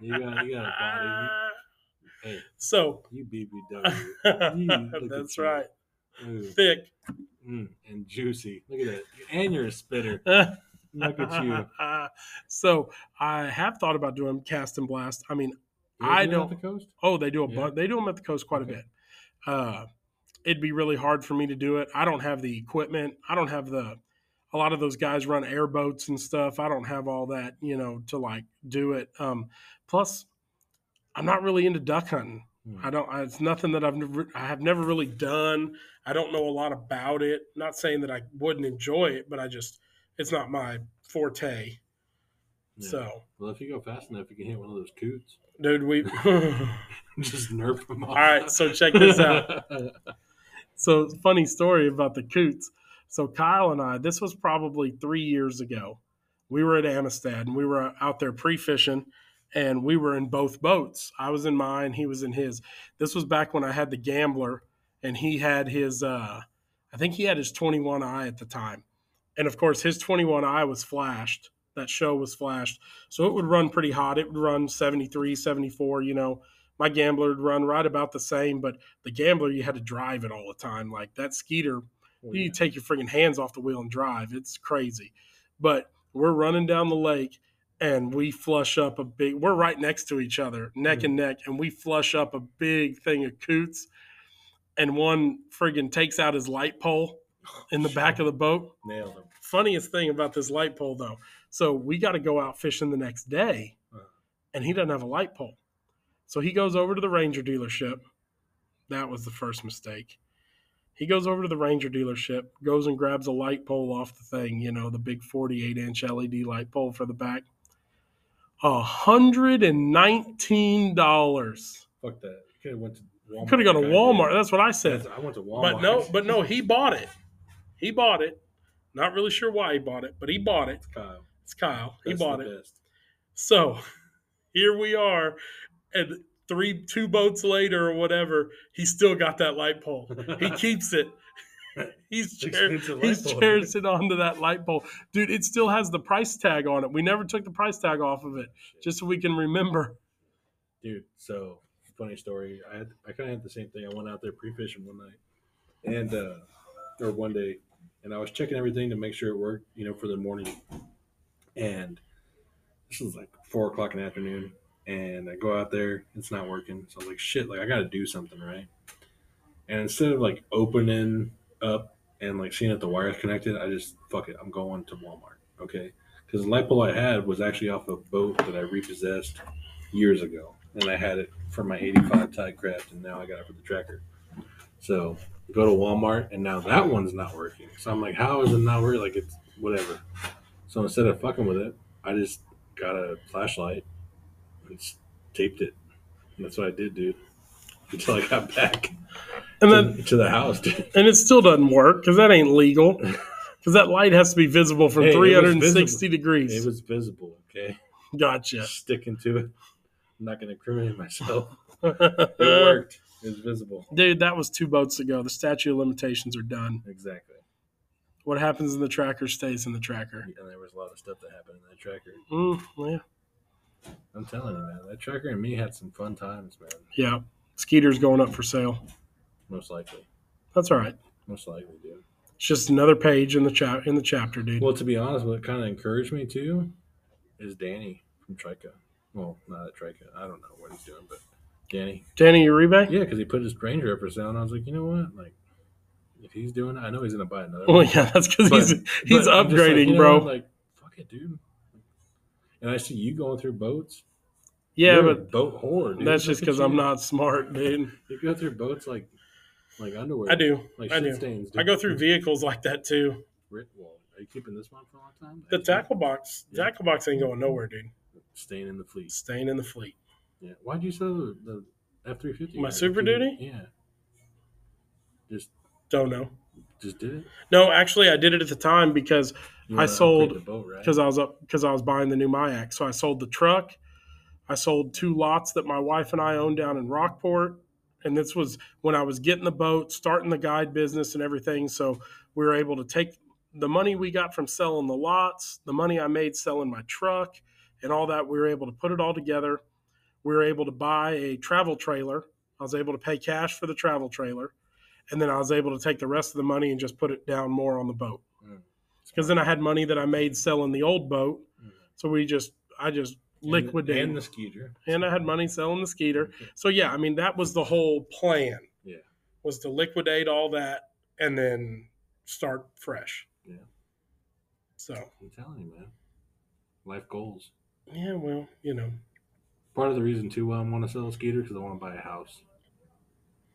You got, you got a body. Hey, So you BBW. look that's right. Ooh, Thick. mm, and juicy. Look at that. And you're a spitter. Look at you. so I have thought about doing cast and blast. I mean, You I don't- the coast. Oh, they do a Yeah. bu- they do them at the coast quite Okay. a bit. Uh, it'd be really hard for me to do it. I don't have the equipment. I don't have the. A lot of those guys run airboats and stuff. I don't have all that, you know, to like do it. Um, plus, I'm not really into duck hunting. Hmm. I don't. I, it's nothing that I've never. I have never really done. I don't know a lot about it. Not saying that I wouldn't enjoy it, but I just it's not my forte. Yeah. So, Well, if you go fast enough, you can hit one of those coots. dude, we. Just nerf them off. All right, so check this out. So, funny story about the coots. So, Kyle and I, this was probably three years ago. We were at Amistad and we were out there pre fishing and we were in both boats. I was in mine, he was in his. This was back when I had the Gambler and he had his, uh, I think he had his 21 eye at the time. And of course, his 21 eye was flashed. That show was flashed. So it would run pretty hot. It would run 73, 74, you know. My Gambler would run right about the same, but the Gambler, you had to drive it all the time. Like that Skeeter, Oh, you take your friggin' hands off the wheel and drive. It's crazy. But we're running down the lake and we flush up a big, we're right next to each other, neck Mhm. and neck, and we flush up a big thing of coots. And one friggin' takes out his light pole in the back of the boat. Nailed them. Funniest thing about this light pole, though. So we got to go out fishing the next day, Uh-huh. and he doesn't have a light pole. So he goes over to the Ranger dealership. That was the first mistake. He goes over to the Ranger dealership, goes and grabs a light pole off the thing, you know, the big 48 inch LED light pole for the back. A hundred and nineteen dollars. Fuck that. You could have went to Walmart. Could have gone to Walmart. That's what I said. I went to Walmart. But no, but no, he bought it. He bought it. Not really sure why he bought it, but he bought it. It's Kyle, It's Kyle. He that's bought the it. best. So here we are, and three, two boats later or whatever, he still got that light pole. He keeps it. He's cher- he's cherished it onto that light pole, dude. It still has the price tag on it. We never took the price tag off of it, just so we can remember. dude. So funny story. I had I kind of had the same thing. I went out there pre fishing one night, and uh, or one day, and I was checking everything to make sure it worked, you know, for the morning. And this was like four o'clock in the afternoon, and I go out there, it's not working. So I'm like, shit, like I got to do something, right? And instead of like opening up and like seeing that the wire's connected, I just fuck it, I'm going to Walmart, okay? Because the light pole I had was actually off a boat that I repossessed years ago, and I had it for my '85 Tidecraft, and now I got it for the tracker. So go to Walmart, and now that one's not working. So I'm like, how is it not working? Like it's whatever. So instead of fucking with it, I just got a flashlight taped it. And that's what I did, dude. Until I got back And to, then to the house, dude. and it still doesn't work because that ain't legal. Because that light has to be visible from Hey, 360 visible. degrees. It was visible, okay? gotcha. Sticking to it. I'm not going to incriminate myself. It worked. It was visible. Dude, that was two boats ago. The statute of limitations are done. Exactly. What happens in the tracker stays in the tracker. And there was a lot of stuff that happened in that tracker. Mm, yeah. I'm telling you, man. That tracker and me had some fun times, man. Yeah. Skeeter's going up for sale. Most likely. That's all right. Most likely, dude. It's just another page in the chat in the chapter, dude. Well, to be honest, what kind of encouraged me too is Danny from Trica. Well, not at Trica. I don't know what he's doing, but Danny. Danny Uribe? Yeah, because he put his Ranger up for sale, and I was like, you know what? Like, if he's doing it, I know he's gonna buy another. Well, one. yeah, that's because he's he's But like, upgrading, you know bro. Like, fuck it, dude. And I see you going through boats. yeah, You're but boat whore. Dude. that's just because I'm not smart, dude. You go through boats like, like underwear. I do. Like I do. stains. I go through vehicles like that too. Rit wall. Are you keeping this one for a long time? The tackle box, Yeah. tackle box ain't going nowhere, dude. Staying in the fleet. Staying in the fleet. Yeah. Why'd you sell the, F three fifty? My Super Duty? Yeah. Just Don't know. just did it. No, actually, I did it at the time because I sold- boat, right? because I was up because I was buying the new Majek. So I sold the truck. I sold two lots that my wife and I owned down in Rockport. And this was when I was getting the boat, starting the guide business and everything. So we were able to take the money we got from selling the lots, the money I made selling my truck, and all that. We were able to put it all together. We were able to buy a travel trailer. I was able to pay cash for the travel trailer. And then I was able to take the rest of the money and just put it down more on the boat. Because then I had money that I made selling the old boat. Mm. So we just, I just And- liquidated. and the skeeter. and I had money selling the Skeeter. So yeah, I mean that was the whole plan. Yeah. Was to liquidate all that and then start fresh. Yeah. So I'm telling you, man. Life goals. yeah, well, you know, Part of the reason too why I want to sell a skeeter because I want to buy a house.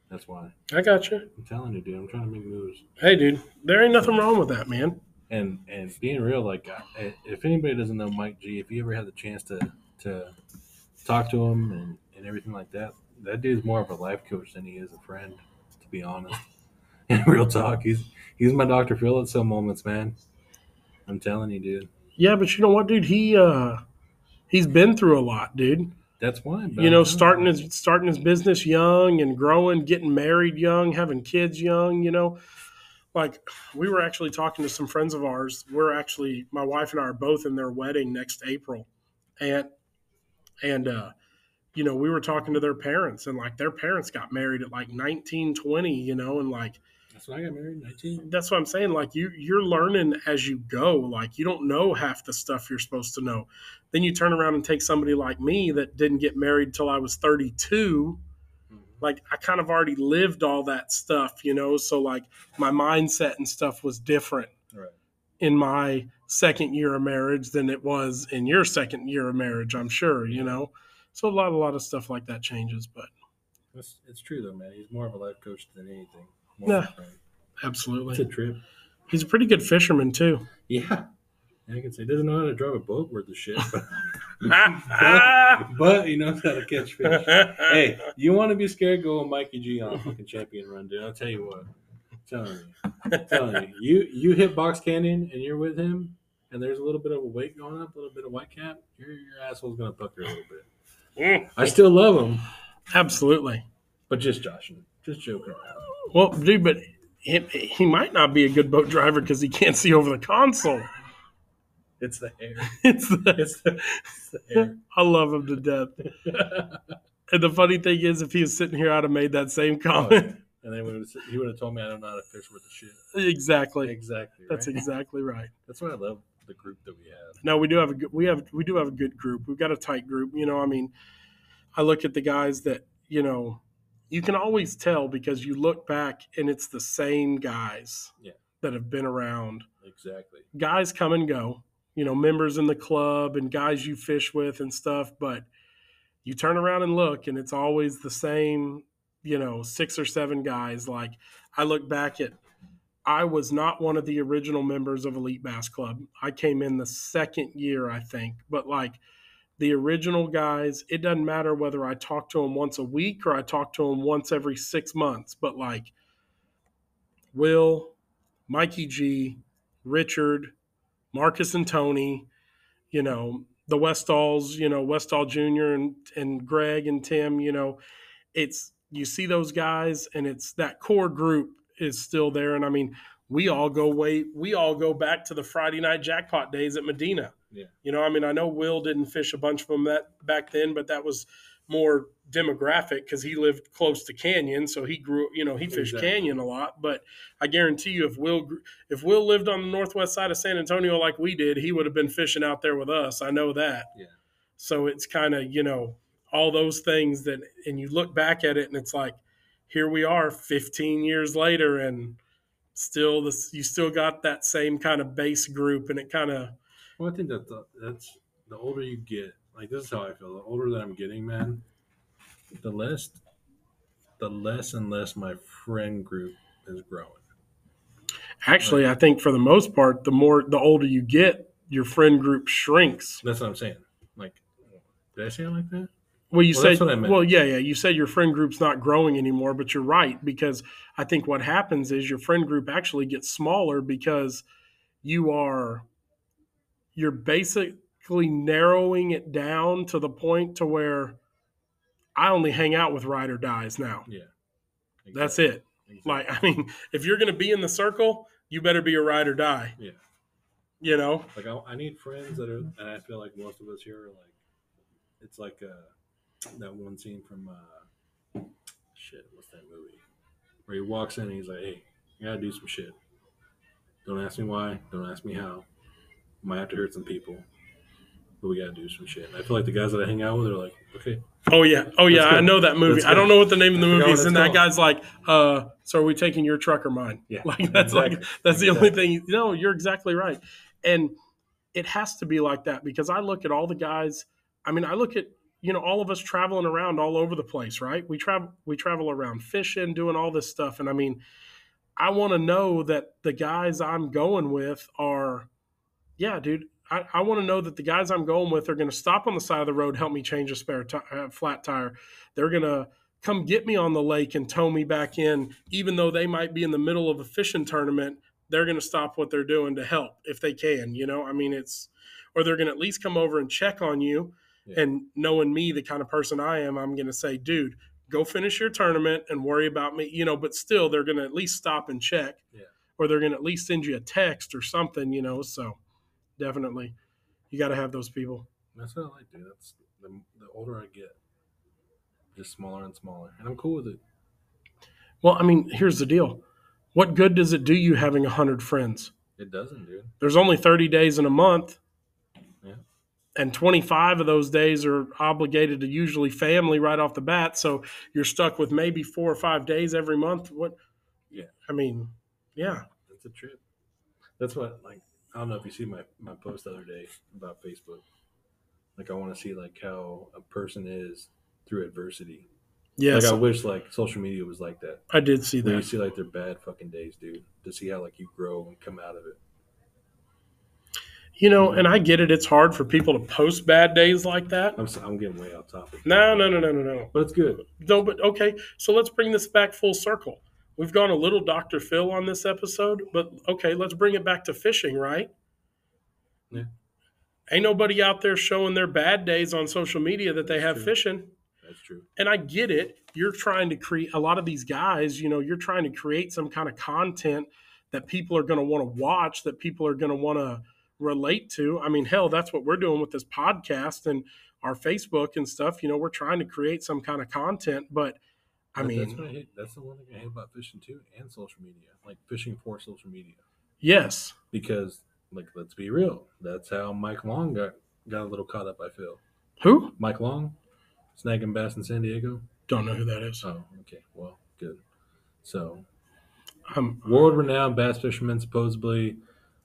That's why. I got you. I'm telling you, dude. I'm trying to make moves. Hey, dude, there ain't nothing wrong with that, man. And and being real, like I- if anybody doesn't know Mike G, if you ever had the chance to to talk to him and, and everything like that, that dude's more of a life coach than he is a friend. To be honest, in real talk, he's he's my Dr. Phil at some moments, man. I'm telling you, dude. Yeah, but you know what, dude? He uh he's been through a lot, dude. That's why. you know, starting his starting his business young and growing, getting married young, having kids young. You know, like we were actually talking to some friends of ours. We're actually my wife and I are both in their wedding next April, and and uh, you know we were talking to their parents and like their parents got married at like 19, 20, You know, and like That's when I got married. 19. that's what I'm saying. Like you, you're learning as you go. Like you don't know half the stuff you're supposed to know. Then you turn around and take somebody like me that didn't get married till I was 32. Like I kind of already lived all that stuff, you know. So like my mindset and stuff was different Right. in my second year of marriage than it was in your second year of marriage. I'm sure, you know. So a lot, a lot of stuff like that changes, but It's, it's true though, man. He's more of a life coach than anything. More Yeah. friend. It's absolutely, a trip. he's a pretty good fisherman too. Yeah. I can say he doesn't know how to drive a boat worth of shit, but, but he knows how to catch fish. hey, you want to be scared? Go with Mikey G on a fucking champion run, dude. I'll tell you what. I'm telling you, I'm telling you, you you hit Box Canyon and you're with him, and there's a little bit of a wake going up, a little bit of white cap. Your your asshole's gonna pucker a little bit. Mm. I still love him, Absolutely. but just joshing, just joking around. Well, dude, but he, he might not be a good boat driver because he can't see over the console. It's the hair. It's the, It's the, it's the hair. I love him to death. And the funny thing is, if he was sitting here, I'd have made that same Oh, comment. And then we would, he would have told me I don't know how to fish worth a shit. Exactly. Exactly. That's exactly right. That's why I love the group that we have. No, we do have a good, we have we do have a good group. We've got a tight group. You know, I mean, I look at the guys that you know, you can always tell because you look back and it's the same guys Yeah. that have been around. Exactly. Guys come and go. You know, members in the club and guys you fish with and stuff, but you turn around and look and it's always the same. You know, six or seven guys. Like I look back at I was not one of the original members of Elite Bass Club. I came in the second year, I think. But like the original guys, it doesn't matter whether I talk to them once a week or I talk to them once every six months. But like Will, Mikey G, Richard, Marcus and Tony, you know, the Westalls, you know, Westall Jr. and and Greg and Tim, you know, it's you see those guys and it's that core group is still there. And I mean, we all go way we all go back to the Friday night jackpot days at Medina. Yeah. You know, I mean, I know Will didn't fish a bunch of them that back then, but that was more demographic because he lived close to Canyon, so he grew. You know, he fished Exactly. Canyon a lot. But I guarantee you, if Will if Will lived on the northwest side of San Antonio like we did, he would have been fishing out there with us. I know that. Yeah. So it's kind of you know all those things that, and you look back at it, and it's like, here we are, 15 years later, and still this you still got that same kind of base group, and it kind of Well, I think that the, that's the older you get. Like this is how I feel. The older that I'm getting, man, the less, the less and less my friend group is growing. Actually, I think for the most part, the more the older you get, your friend group shrinks. That's what I'm saying. Like, did I say it like that? Well, you Well, said, that's what I meant. well, yeah, yeah. You said your friend group's not growing anymore, but you're right because I think what happens is your friend group actually gets smaller because you are you're narrowing it down to the point to where I only hang out with ride or dies now. Yeah. That's Exactly. it. Like, I mean, if you're going to be in the circle, you better be a ride or die. Yeah. You know? Like I, I need friends that are, and I feel like most of us here are like, it's like uh, that one scene from uh, shit. What's that movie? Where he walks in and he's like, "Hey, you gotta do some shit. Don't ask me why. Don't ask me how. Might have to hurt some people, but we gotta do some shit." And I feel like the guys that I hang out with are like, "Okay, Oh yeah, oh yeah, I know that movie. Let's I don't go. know what the name of the movie is, and that guy's like, uh, "So are we taking your truck or mine?" yeah." Like that's like that's the only Exactly. thing. No, you're exactly right, and it has to be like that because I look at all the guys. I mean, I look at you know all of us traveling around all over the place, right? We travel we travel around fishing, doing all this stuff, and I mean, I want to know that the guys I'm going with are, yeah, dude. I, I want to know that the guys I'm going with are going to stop on the side of the road, help me change a spare ti uh, flat tire. They're going to come get me on the lake and tow me back in, even though they might be in the middle of a fishing tournament. They're going to stop what they're doing to help if they can. You know, I mean, it's or they're going to at least come over and check on you. Yeah. And knowing me, the kind of person I am, I'm going to say, dude, go finish your tournament and worry about me. You know, but still, they're going to at least stop and check, Yeah. or they're going to at least send you a text or something. You know, so definitely, you got to have those people. That's what I like, dude. That's the, the older I get, just smaller and smaller, and I'm cool with it. Well, I mean, here's the deal. What good does it do you having a hundred friends? It doesn't, dude. There's only 30 days in a month. Yeah. And 25 of those days are obligated to usually family right off the bat. So you're stuck with maybe four or five days every month. What? Yeah. I mean, yeah. That's a trip. That's what like I don't know if you see my my post the other day about Facebook. Like I want to see like how a person is through adversity. Yes. Like I wish like social media was like that. I did see Where you see like their bad fucking days, dude. To see how like you grow and come out of it. You know, and I get it. It's hard for people to post bad days like that. I'm so, I'm getting way off topic. No, no, no, no, no, no. But it's good. No, but okay. So let's bring this back full circle. We've gone a little Dr. Phil on this episode, but okay, let's bring it back to fishing, right? Yeah. Ain't nobody out there showing their bad days on social media that they That's have true. fishing. That's true. And I get it. You're trying to create a lot of these guys, you know, you're trying to create some kind of content that people are going to want to watch, that people are going to want to relate to. I mean, hell, that's what we're doing with this podcast and our Facebook and stuff. You know, we're trying to create some kind of content, but I mean, that's what I hate. That's the one thing I hate about fishing too, and social media, like fishing for social media, yes. because like let's be real, that's how Mike Long got got a little caught up. I feel Who? Mike Long, snagging bass in San Diego. Don't know who that is. Oh, okay, well, good. So Um, world renowned bass fisherman supposedly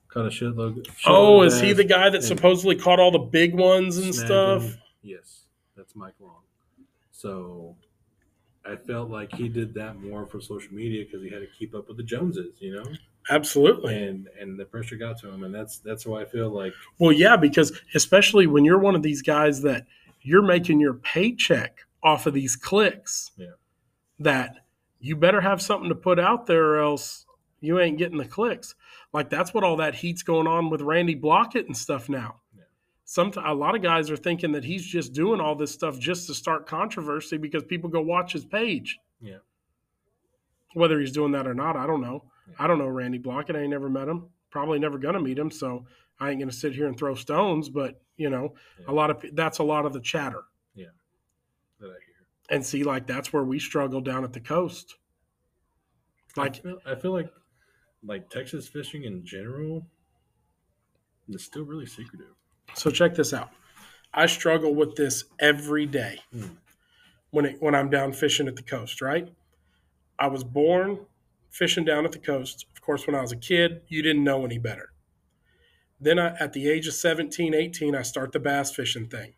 caught a shitload. shitload oh, is he the guy that supposedly caught all the big ones and snagging- stuff? Yes, that's Mike Long. So I felt like he did that more for social media because he had to keep up with the Joneses, you know, Absolutely. and and the pressure got to him, and that's that's why I feel like Well, yeah, because especially when you're one of these guys that you're making your paycheck off of these clicks, Yeah. that you better have something to put out there or else you ain't getting the clicks. Like that's what all that heat's going on with Randy Blaukat and stuff now. Some a lot of guys are thinking that he's just doing all this stuff just to start controversy because people go watch his page. Yeah. Whether he's doing that or not, I don't know. Yeah. I don't know Randy Blaukat. I ain't never met him. Probably never gonna meet him. So I ain't gonna sit here and throw stones. But you know, Yeah. a lot of that's a lot of the chatter. Yeah. That I hear. And see, like that's where we struggle down at the coast. I Like feel, I feel like like Texas fishing in general is still really secretive. So check this out. I struggle with this every day Hmm. when it, when I'm down fishing at the coast, right? I was born fishing down at the coast. Of course, when I was a kid, you didn't know any better. Then I, at the age of 17, 18, I start the bass fishing thing.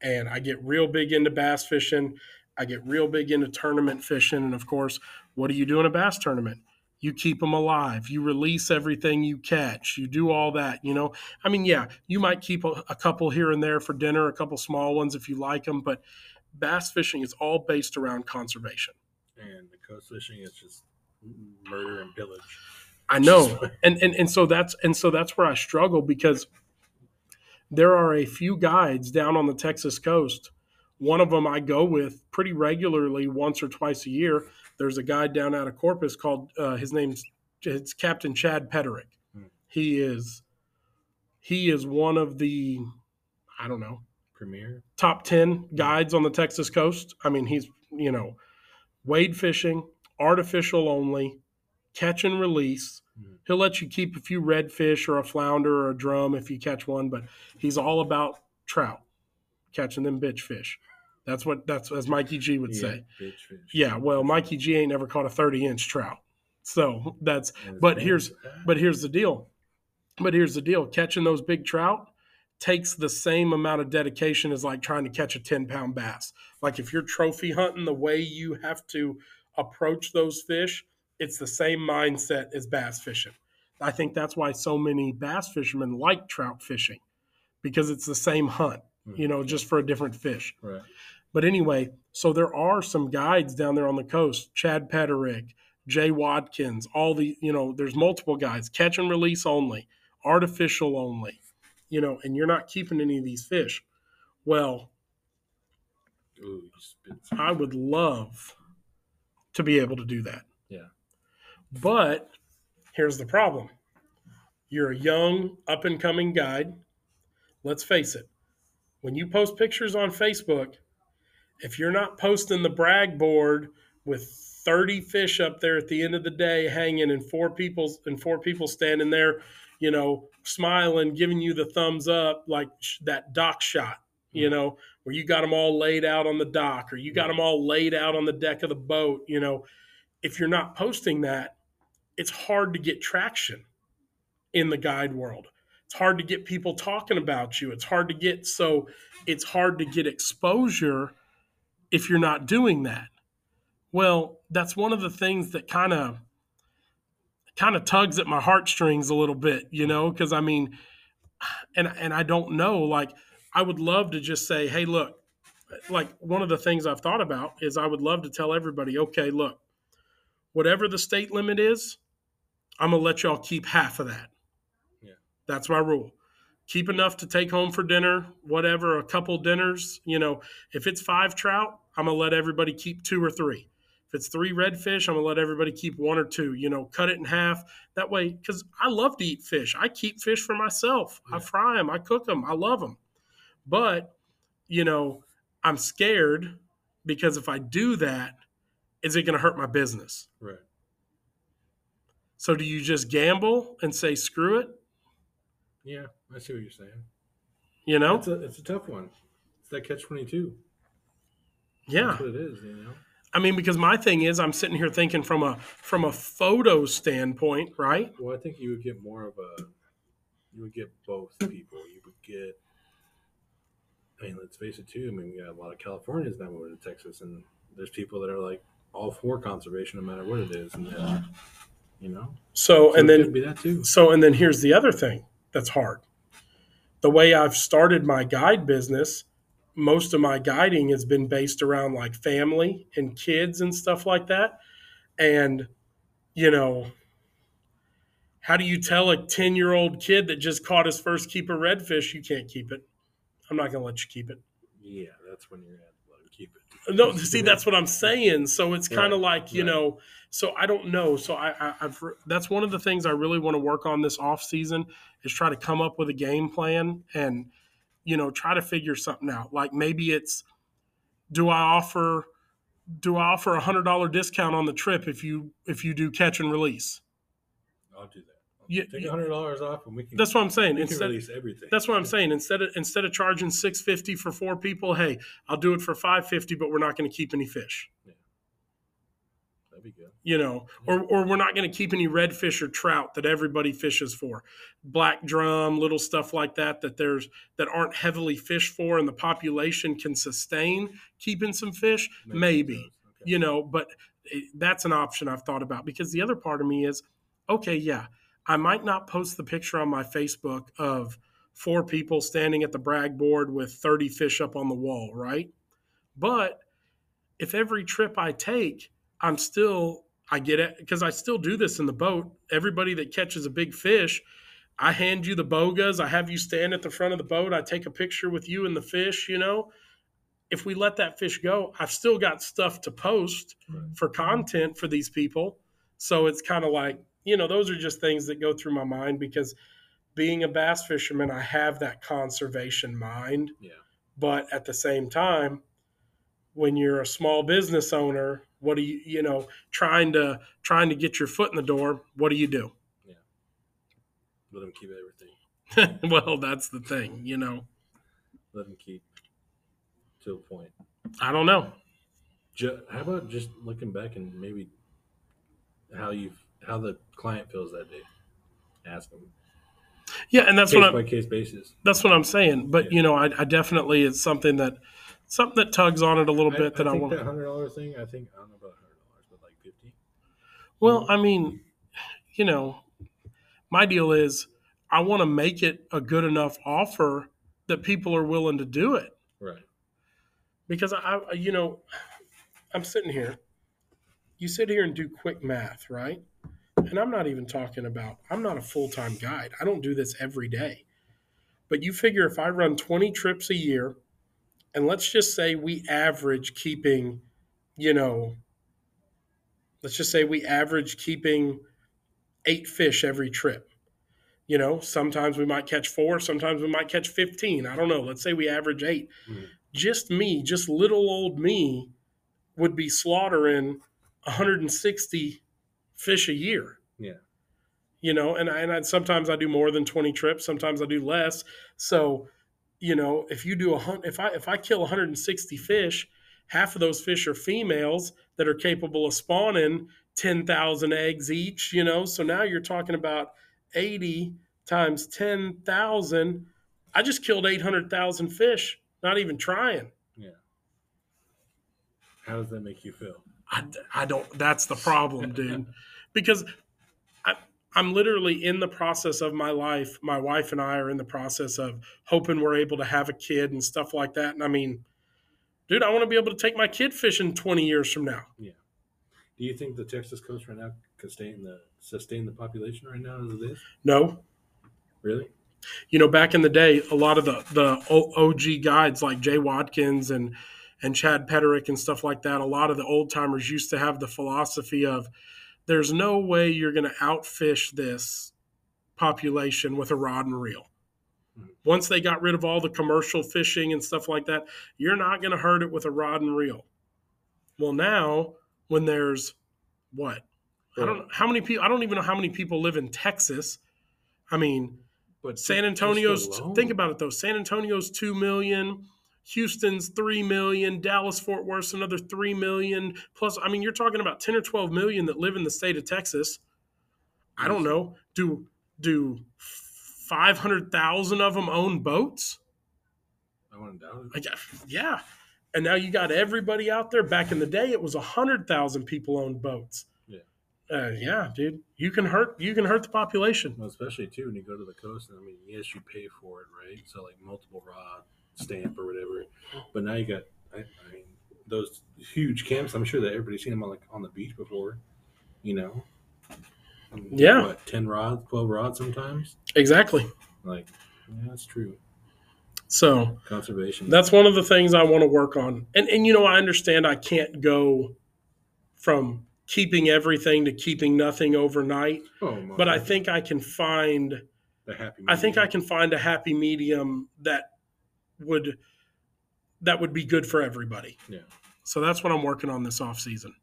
And I get real big into bass fishing. I get real big into tournament fishing. And of course, what do you do in a bass tournament? You keep them alive. You release everything you catch. You do all that, you know. I mean, yeah, you might keep a, a couple here and there for dinner, a couple small ones if you like them, but bass fishing is all based around conservation. And the coast fishing is just murder and pillage. I know, and, and and so that's and so that's where I struggle because there are a few guides down on the Texas coast. One of them I go with pretty regularly, once or twice a year. There's a guide down out of Corpus called uh, his name's it's Captain Chad Pederick. Hmm. He is he is one of the I don't know Premier. top 10 guides on the Texas coast. I mean, he's, you know, wade fishing, artificial only, catch and release. Mhm. He'll let you keep a few redfish or a flounder or a drum if you catch one, but he's all about trout, catching them bitch fish. That's what that's as Mikey G would say. bitch fish. Yeah, well, Mikey G ain't never caught a 30 inch trout. So that's but here's- but here's the deal. But here's the deal. Catching those big trout takes the same amount of dedication as like trying to catch a 10 pound bass. Like if you're trophy hunting, the way you have to approach those fish, it's the same mindset as bass fishing. I think that's why so many bass fishermen like trout fishing because it's the same hunt, you mm. know, just for a different fish. right. But anyway, so there are some guides down there on the coast. Chad Pederick, Jay Watkins, all the you know, there's multiple guides. Catch and release only, artificial only, you know, and you're not keeping any of these fish. Well, Ooh, you spit some- I would love to be able to do that. Yeah. But here's the problem. You're a young, up and coming guide. Let's face it. When you post pictures on Facebook, if you're not posting the brag board with 30 fish up there at the end of the day hanging and four people and four people standing there, you know, smiling, giving you the thumbs up like sh- that dock shot, you mm-hmm. know, where you got them all laid out on the dock or you got mm-hmm. them all laid out on the deck of the boat, you know, if you're not posting that, it's hard to get traction in the guide world. It's hard to get people talking about you. It's hard to get so it's hard to get exposure if you're not doing that. Well, that's one of the things that kind of kind of tugs at my heartstrings a little bit, you know, because I mean, and and I don't know, like I would love to just say, hey, look, like one of the things I've thought about is I would love to tell everybody, okay, look, whatever the state limit is, I'm gonna let y'all keep half of that. Yeah. That's my rule. Keep enough to take home for dinner, whatever, a couple dinners. You know, if it's five trout, I'm gonna let everybody keep two or three. If it's three redfish, I'm gonna let everybody keep one or two. You know, cut it in half. That way, because I love to eat fish. I keep fish for myself. I fry them. I cook them. I love them. But you know, I'm scared because if I do that, is it going to hurt my business? Right. So do you just gamble and say screw it? Yeah, I see what you're saying. You know? It's a it's a tough one. It's that catch twenty two. Yeah. That's what it is. You know. I mean, because my thing is, I'm sitting here thinking from a from a photo standpoint, right? Well, I think you would get more of a. You would get both people. You would get. I mean, let's face it too. I mean, we got a lot of Californians now moving to Texas, and there's people that are like all for conservation, no matter what it is, and then, you know. So, So and then be that too. So, and then here's the other thing that's hard. The way I've started my guide business, most of my guiding has been based around like family and kids and stuff like that. And, you know, how do you tell a 10 year old kid that just caught his first keeper redfish, you can't keep it? I'm not going to let you keep it. Yeah, that's when you're have let them keep it. No, see, that's what I'm saying. So it's kind of Right, like you right. know. So I don't know. So I, I, I've that's one of the things I really want to work on this off season is try to come up with a game plan and you know try to figure something out. Like maybe it's do I offer do I offer a hundred dollar discount on the trip if you if you do catch and release? I'll do that. I'll Yeah, take a hundred dollars off, and we can. That's what I'm saying. we can Instead, release everything. That's what I'm saying. Instead of instead of charging six fifty for four people, hey, I'll do it for five fifty, but we're not going to keep any fish. That'd be good. You know, or or we're not going to keep any redfish or trout that everybody fishes for, black drum, little stuff like that that there's that aren't heavily fished for, and the population can sustain keeping some fish. Makes Maybe. Okay. you know, but it- that's an option I've thought about because the other part of me is, okay, yeah, I might not post the picture on my Facebook of four people standing at the brag board with 30 fish up on the wall, right? But if every trip I take, I'm still, I get it because I still do this in the boat. Everybody that catches a big fish, I hand you the bogas, I have you stand at the front of the boat, I take a picture with you and the fish, you know. If we let that fish go, I've still got stuff to post Right. for content for these people. So it's kind of like, you know, those are just things that go through my mind because being a bass fisherman, I have that conservation mind. Yeah. But at the same time, when you're a small business owner, what do you, you know, trying to trying to get your foot in the door, what do you do? Yeah, let them keep everything. well, that's the thing, you know. Let them keep to a point. I don't know. How about just looking back and maybe how you how the client feels that day? Ask them Yeah, and that's case what I'm by case basis. that's what I'm saying. But Yeah. you know, I, I definitely it's something that something that tugs on it a little bit that I, think want. that hundred dollar thing. I think I don't know about hundred dollars, but like fifty. Well, I mean, you know, my deal is I want to make it a good enough offer that people are willing to do it Right. because I, I you know, I'm sitting here. You sit here and do quick math, right? And I'm not even talking about I'm not a full-time guide. I don't do this every day. But you figure if I run 20 trips a year and let's just say we average keeping, you know, let's just say we average keeping eight fish every trip. You know, sometimes we might catch four, sometimes we might catch 15. I don't know. Let's say we average 8 Mhm. Just me, just little old me, would be slaughtering 160 fish a year. Yeah. You know, and I, and I, sometimes I do more than 20 trips, sometimes I do less. So, you know, if you do a hunt, if I if I kill 160 fish, half of those fish are females that are capable of spawning 10,000 eggs each, you know. So now you're talking about 80 times 10,000. I just killed 800,000 fish, not even trying. Yeah. How does that make you feel? I, I don't, that's the problem, dude. because I, I'm literally in the process of my life. My wife and I are in the process of hoping we're able to have a kid and stuff like that. And I mean, dude, I want to be able to take my kid fishing 20 years from now. Yeah. Do you think the Texas coast right now could sustain the sustain the population right now as it is? No, Really? you know, back in the day, a lot of the the OG guides like Jay Watkins and and Chad Pederick and stuff like that, a lot of the old timers used to have the philosophy of there's no way you're going to outfish this population with a rod and reel. Mhm. Once they got rid of all the commercial fishing and stuff like that, you're not going to hurt it with a rod and reel. Well, now when there's what? I don't know how many people. I don't even know how many people live in Texas. I mean, But San Antonio's. Think about it though. San Antonio's two million. Houston's three million. Dallas Fort Worth's another three million. Plus, I mean, you're talking about ten or twelve million that live in the state of Texas. I don't know. Do do five hundred thousand of them own boats? I wouldn't doubt I it. guess, yeah. And now you got everybody out there. Back in the day, it was a hundred thousand people owned boats. Yeah. Uh, yeah, dude. You can hurt. You can hurt the population. Well, especially too when you go to the coast. I mean, yes, you pay for it, right? So like multiple rod stamp or whatever. But now you got, I, I mean, those huge camps. I'm sure that everybody's seen them on like on the beach before. You know. Yeah. What, ten rods, twelve rods, sometimes. Exactly. Like, yeah, that's true. So Conservation. that's one of the things I want to work on. And and you know, I understand I can't go from keeping everything to keeping nothing overnight, oh, my but I think I can find the happy. I think I can find a happy medium that would that would be good for everybody. Yeah. So that's what I'm working on this off season.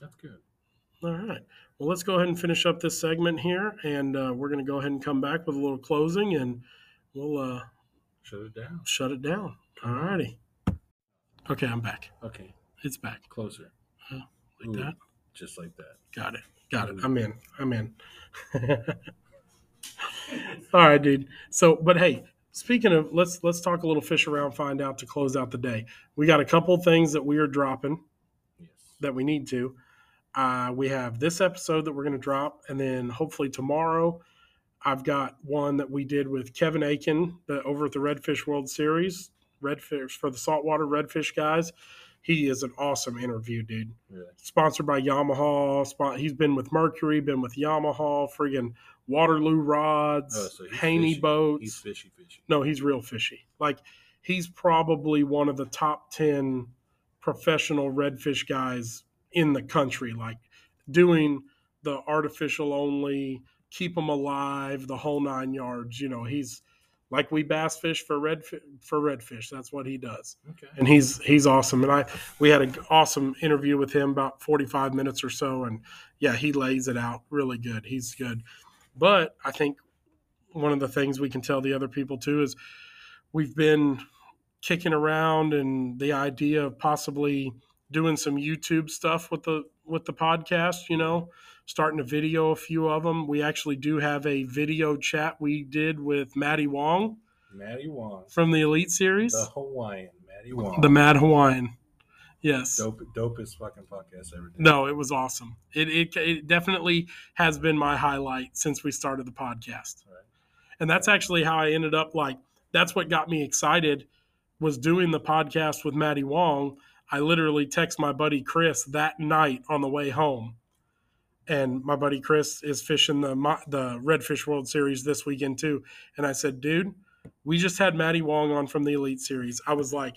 That's good. All right. Well, let's go ahead and finish up this segment here, and uh, we're going to go ahead and come back with a little closing, and we'll uh, Shut it down. shut it down. All righty. Okay, I'm back. Okay, It's back closer. like Ooh, that. Just like that. Got it. Got it. I'm in. I'm in. All right, dude. So, but hey, speaking of, let's let's talk a little fish around, find out to close out the day. We got a couple things that we are dropping Yes. that we need to. Uh, we have this episode that we're going to drop, and then hopefully tomorrow, I've got one that we did with Kevin Aiken the, over at the Redfish World Series, Redfish for the saltwater Redfish guys. He is an awesome interview, dude. Really. Sponsored by Yamaha. Spon- he's been with Mercury, been with Yamaha, friggin' Waterloo rods, Oh, so Haney fishy. boats. He's fishy, fishy. No, he's real fishy. Like he's probably one of the top 10 professional redfish guys in the country like doing the artificial only keep them alive the whole nine yards you know he's like we bass fish for red for redfish that's what he does Okay. and he's he's awesome and i we had an awesome interview with him about 45 minutes or so and yeah he lays it out really good he's good but i think one of the things we can tell the other people too is we've been kicking around and the idea of possibly doing some youtube stuff with the with the podcast you know starting to video a few of them we actually do have a video chat we did with matty wong Matty Wong, from the elite series. The Hawaiian Matty Wong, the Mad Hawaiian. Yes. dope, dopest fucking podcast ever. Did. No, it was awesome. It, it it definitely has been my highlight since we started the podcast. Right. And that's actually how I ended up like that's what got me excited was doing the podcast with Matty Wong. I literally text my buddy Chris that night on the way home. And my buddy Chris is fishing the the Redfish World Series this weekend too. And I said, "Dude, we just had Matty Wong on from the Elite Series." I was like,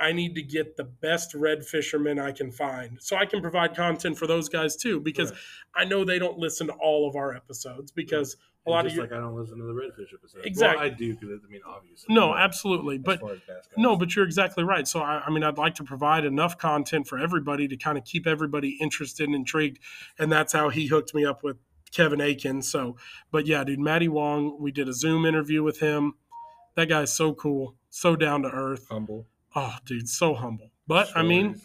I need to get the best red fishermen I can find so I can provide content for those guys too because Right. I know they don't listen to all of our episodes because a lot of you like I don't listen to the Redfish episode. Exactly. Well, I do because I mean, obviously. No, absolutely. But far as bass no, but you're exactly right. So I, I mean I'd like to provide enough content for everybody to kind of keep everybody interested and intrigued. And that's how he hooked me up with Kevin Aiken. So but yeah, dude, Matty Wong, we did a Zoom interview with him. That guy's so cool, so down to earth. humble. Oh, dude, so humble. But I mean,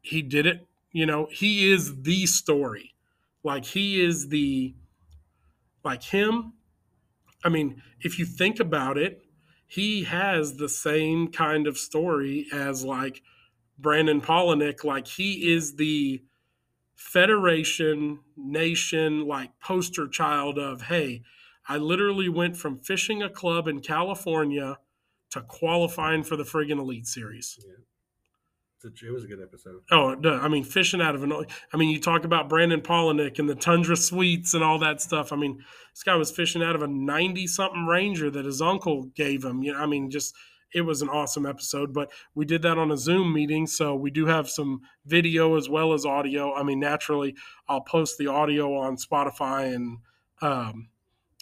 he did it. You know, he is the story. Like he is the like him. I mean, if you think about it, he has the same kind of story as like Brandon Palaniuk. Like he is the federation nation like poster child of hey, I literally went from fishing a club in California to qualifying for the friggin' elite series. A- it was a good episode. Oh, no, I mean, fishing out of an. I mean, you talk about Brandon Palaniuk and the Tundra Suites and all that stuff. I mean, this guy was fishing out of a ninety-something Ranger that his uncle gave him. You know, I mean, just it was an awesome episode. But we did that on a Zoom meeting, so we do have some video as well as audio. I mean, naturally, I'll post the audio on Spotify and um,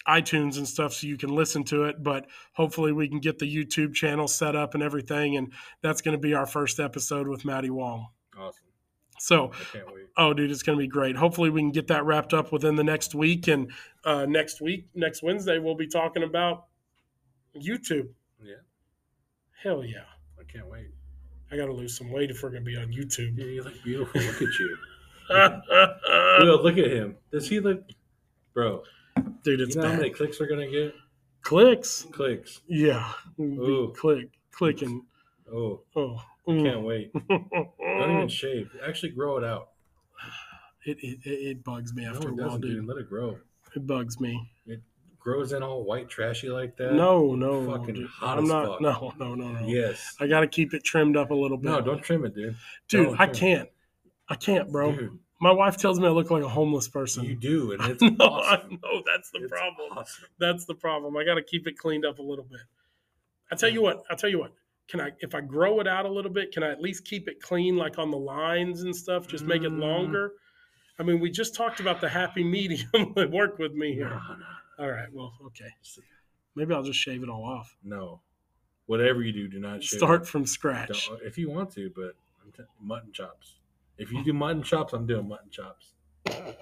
iTunes and stuff so you can listen to it. But hopefully, we can get the YouTube channel set up and everything, and that's going to be our first episode with Matty Wong. Awesome. So, I can't wait. oh, dude, it's going to be great. Hopefully, we can get that wrapped up within the next week. And uh, next week, next Wednesday, we'll be talking about YouTube. Yeah, Hell yeah. I can't wait. I got to lose some weight if we're going to be on YouTube. Yeah, you look beautiful. Look at you. Will, look at him. Does he look, bro? Dude, it's you know how many clicks we're gonna get? Clicks. Clicks. Yeah. We'll Ooh. Click, clicking. Oh, Oh. mm. can't wait. Don't even shave. Actually, grow it out. it, it, it it bugs me No, after it a while, doesn't, dude. dude. Let it grow. It bugs me. It grows in all white, trashy like that. No, no, Fucking dude. hot I'm as not. fuck. No, no, no, no. Yes. I got to keep it trimmed up a little bit. No, don't trim it, dude. dude. don't I can't. I can't, bro. Dude, My wife tells me I look like a homeless person. you do, and it's no, awesome. I know that's the It's problem. awesome. That's the problem. I got to keep it cleaned up a little bit. I tell you what. I tell you what. Can I, if I grow it out a little bit, can I at least keep it clean, like on the lines and stuff? Just make it Mm. longer. I mean, we just talked about the happy medium work with me here. no, All right. Well, okay. Maybe I'll just shave it all off. no. Whatever you do, do not shave. Start it. from scratch. Don't- if you want to, but mutton chops. If you do mutton chops, I'm doing mutton chops. If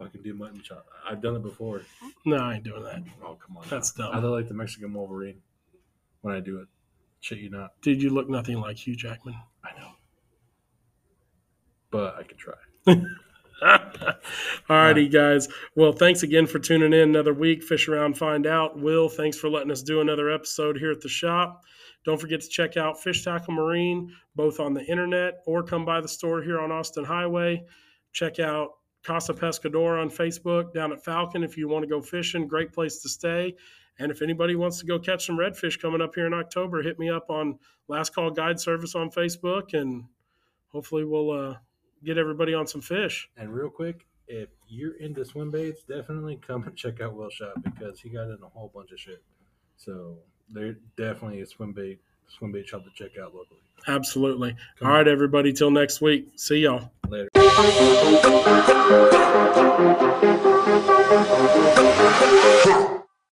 I can do mutton chops, I've done it before. No, I ain't doing that. Oh come on, That's dumb. I look like the Mexican Wolverine when I do it. Shit, you not. Dude, you look nothing like Hugh Jackman. I know, but I could try. Alrighty, guys. Well, thanks again for tuning in another week. Fish around, find out. Will, thanks for letting us do another episode here at the shop. Don't forget to check out Fish Tackle Marine, both on the internet or come by the store here on Austin Highway. Check out Casa Pescador on Facebook down at Falcon if you want to go fishing. Great place to stay. And if anybody wants to go catch some redfish coming up here in October, hit me up on Last Call Guide Service on Facebook, and hopefully we'll uh, get everybody on some fish. And real quick, if you're into swim baits, definitely come and check out Will Shop because he got in a whole bunch of shit. So there definitely a swim bait swim bait shop to check out locally. Absolutely. All right, everybody. Till next week. See y'all later.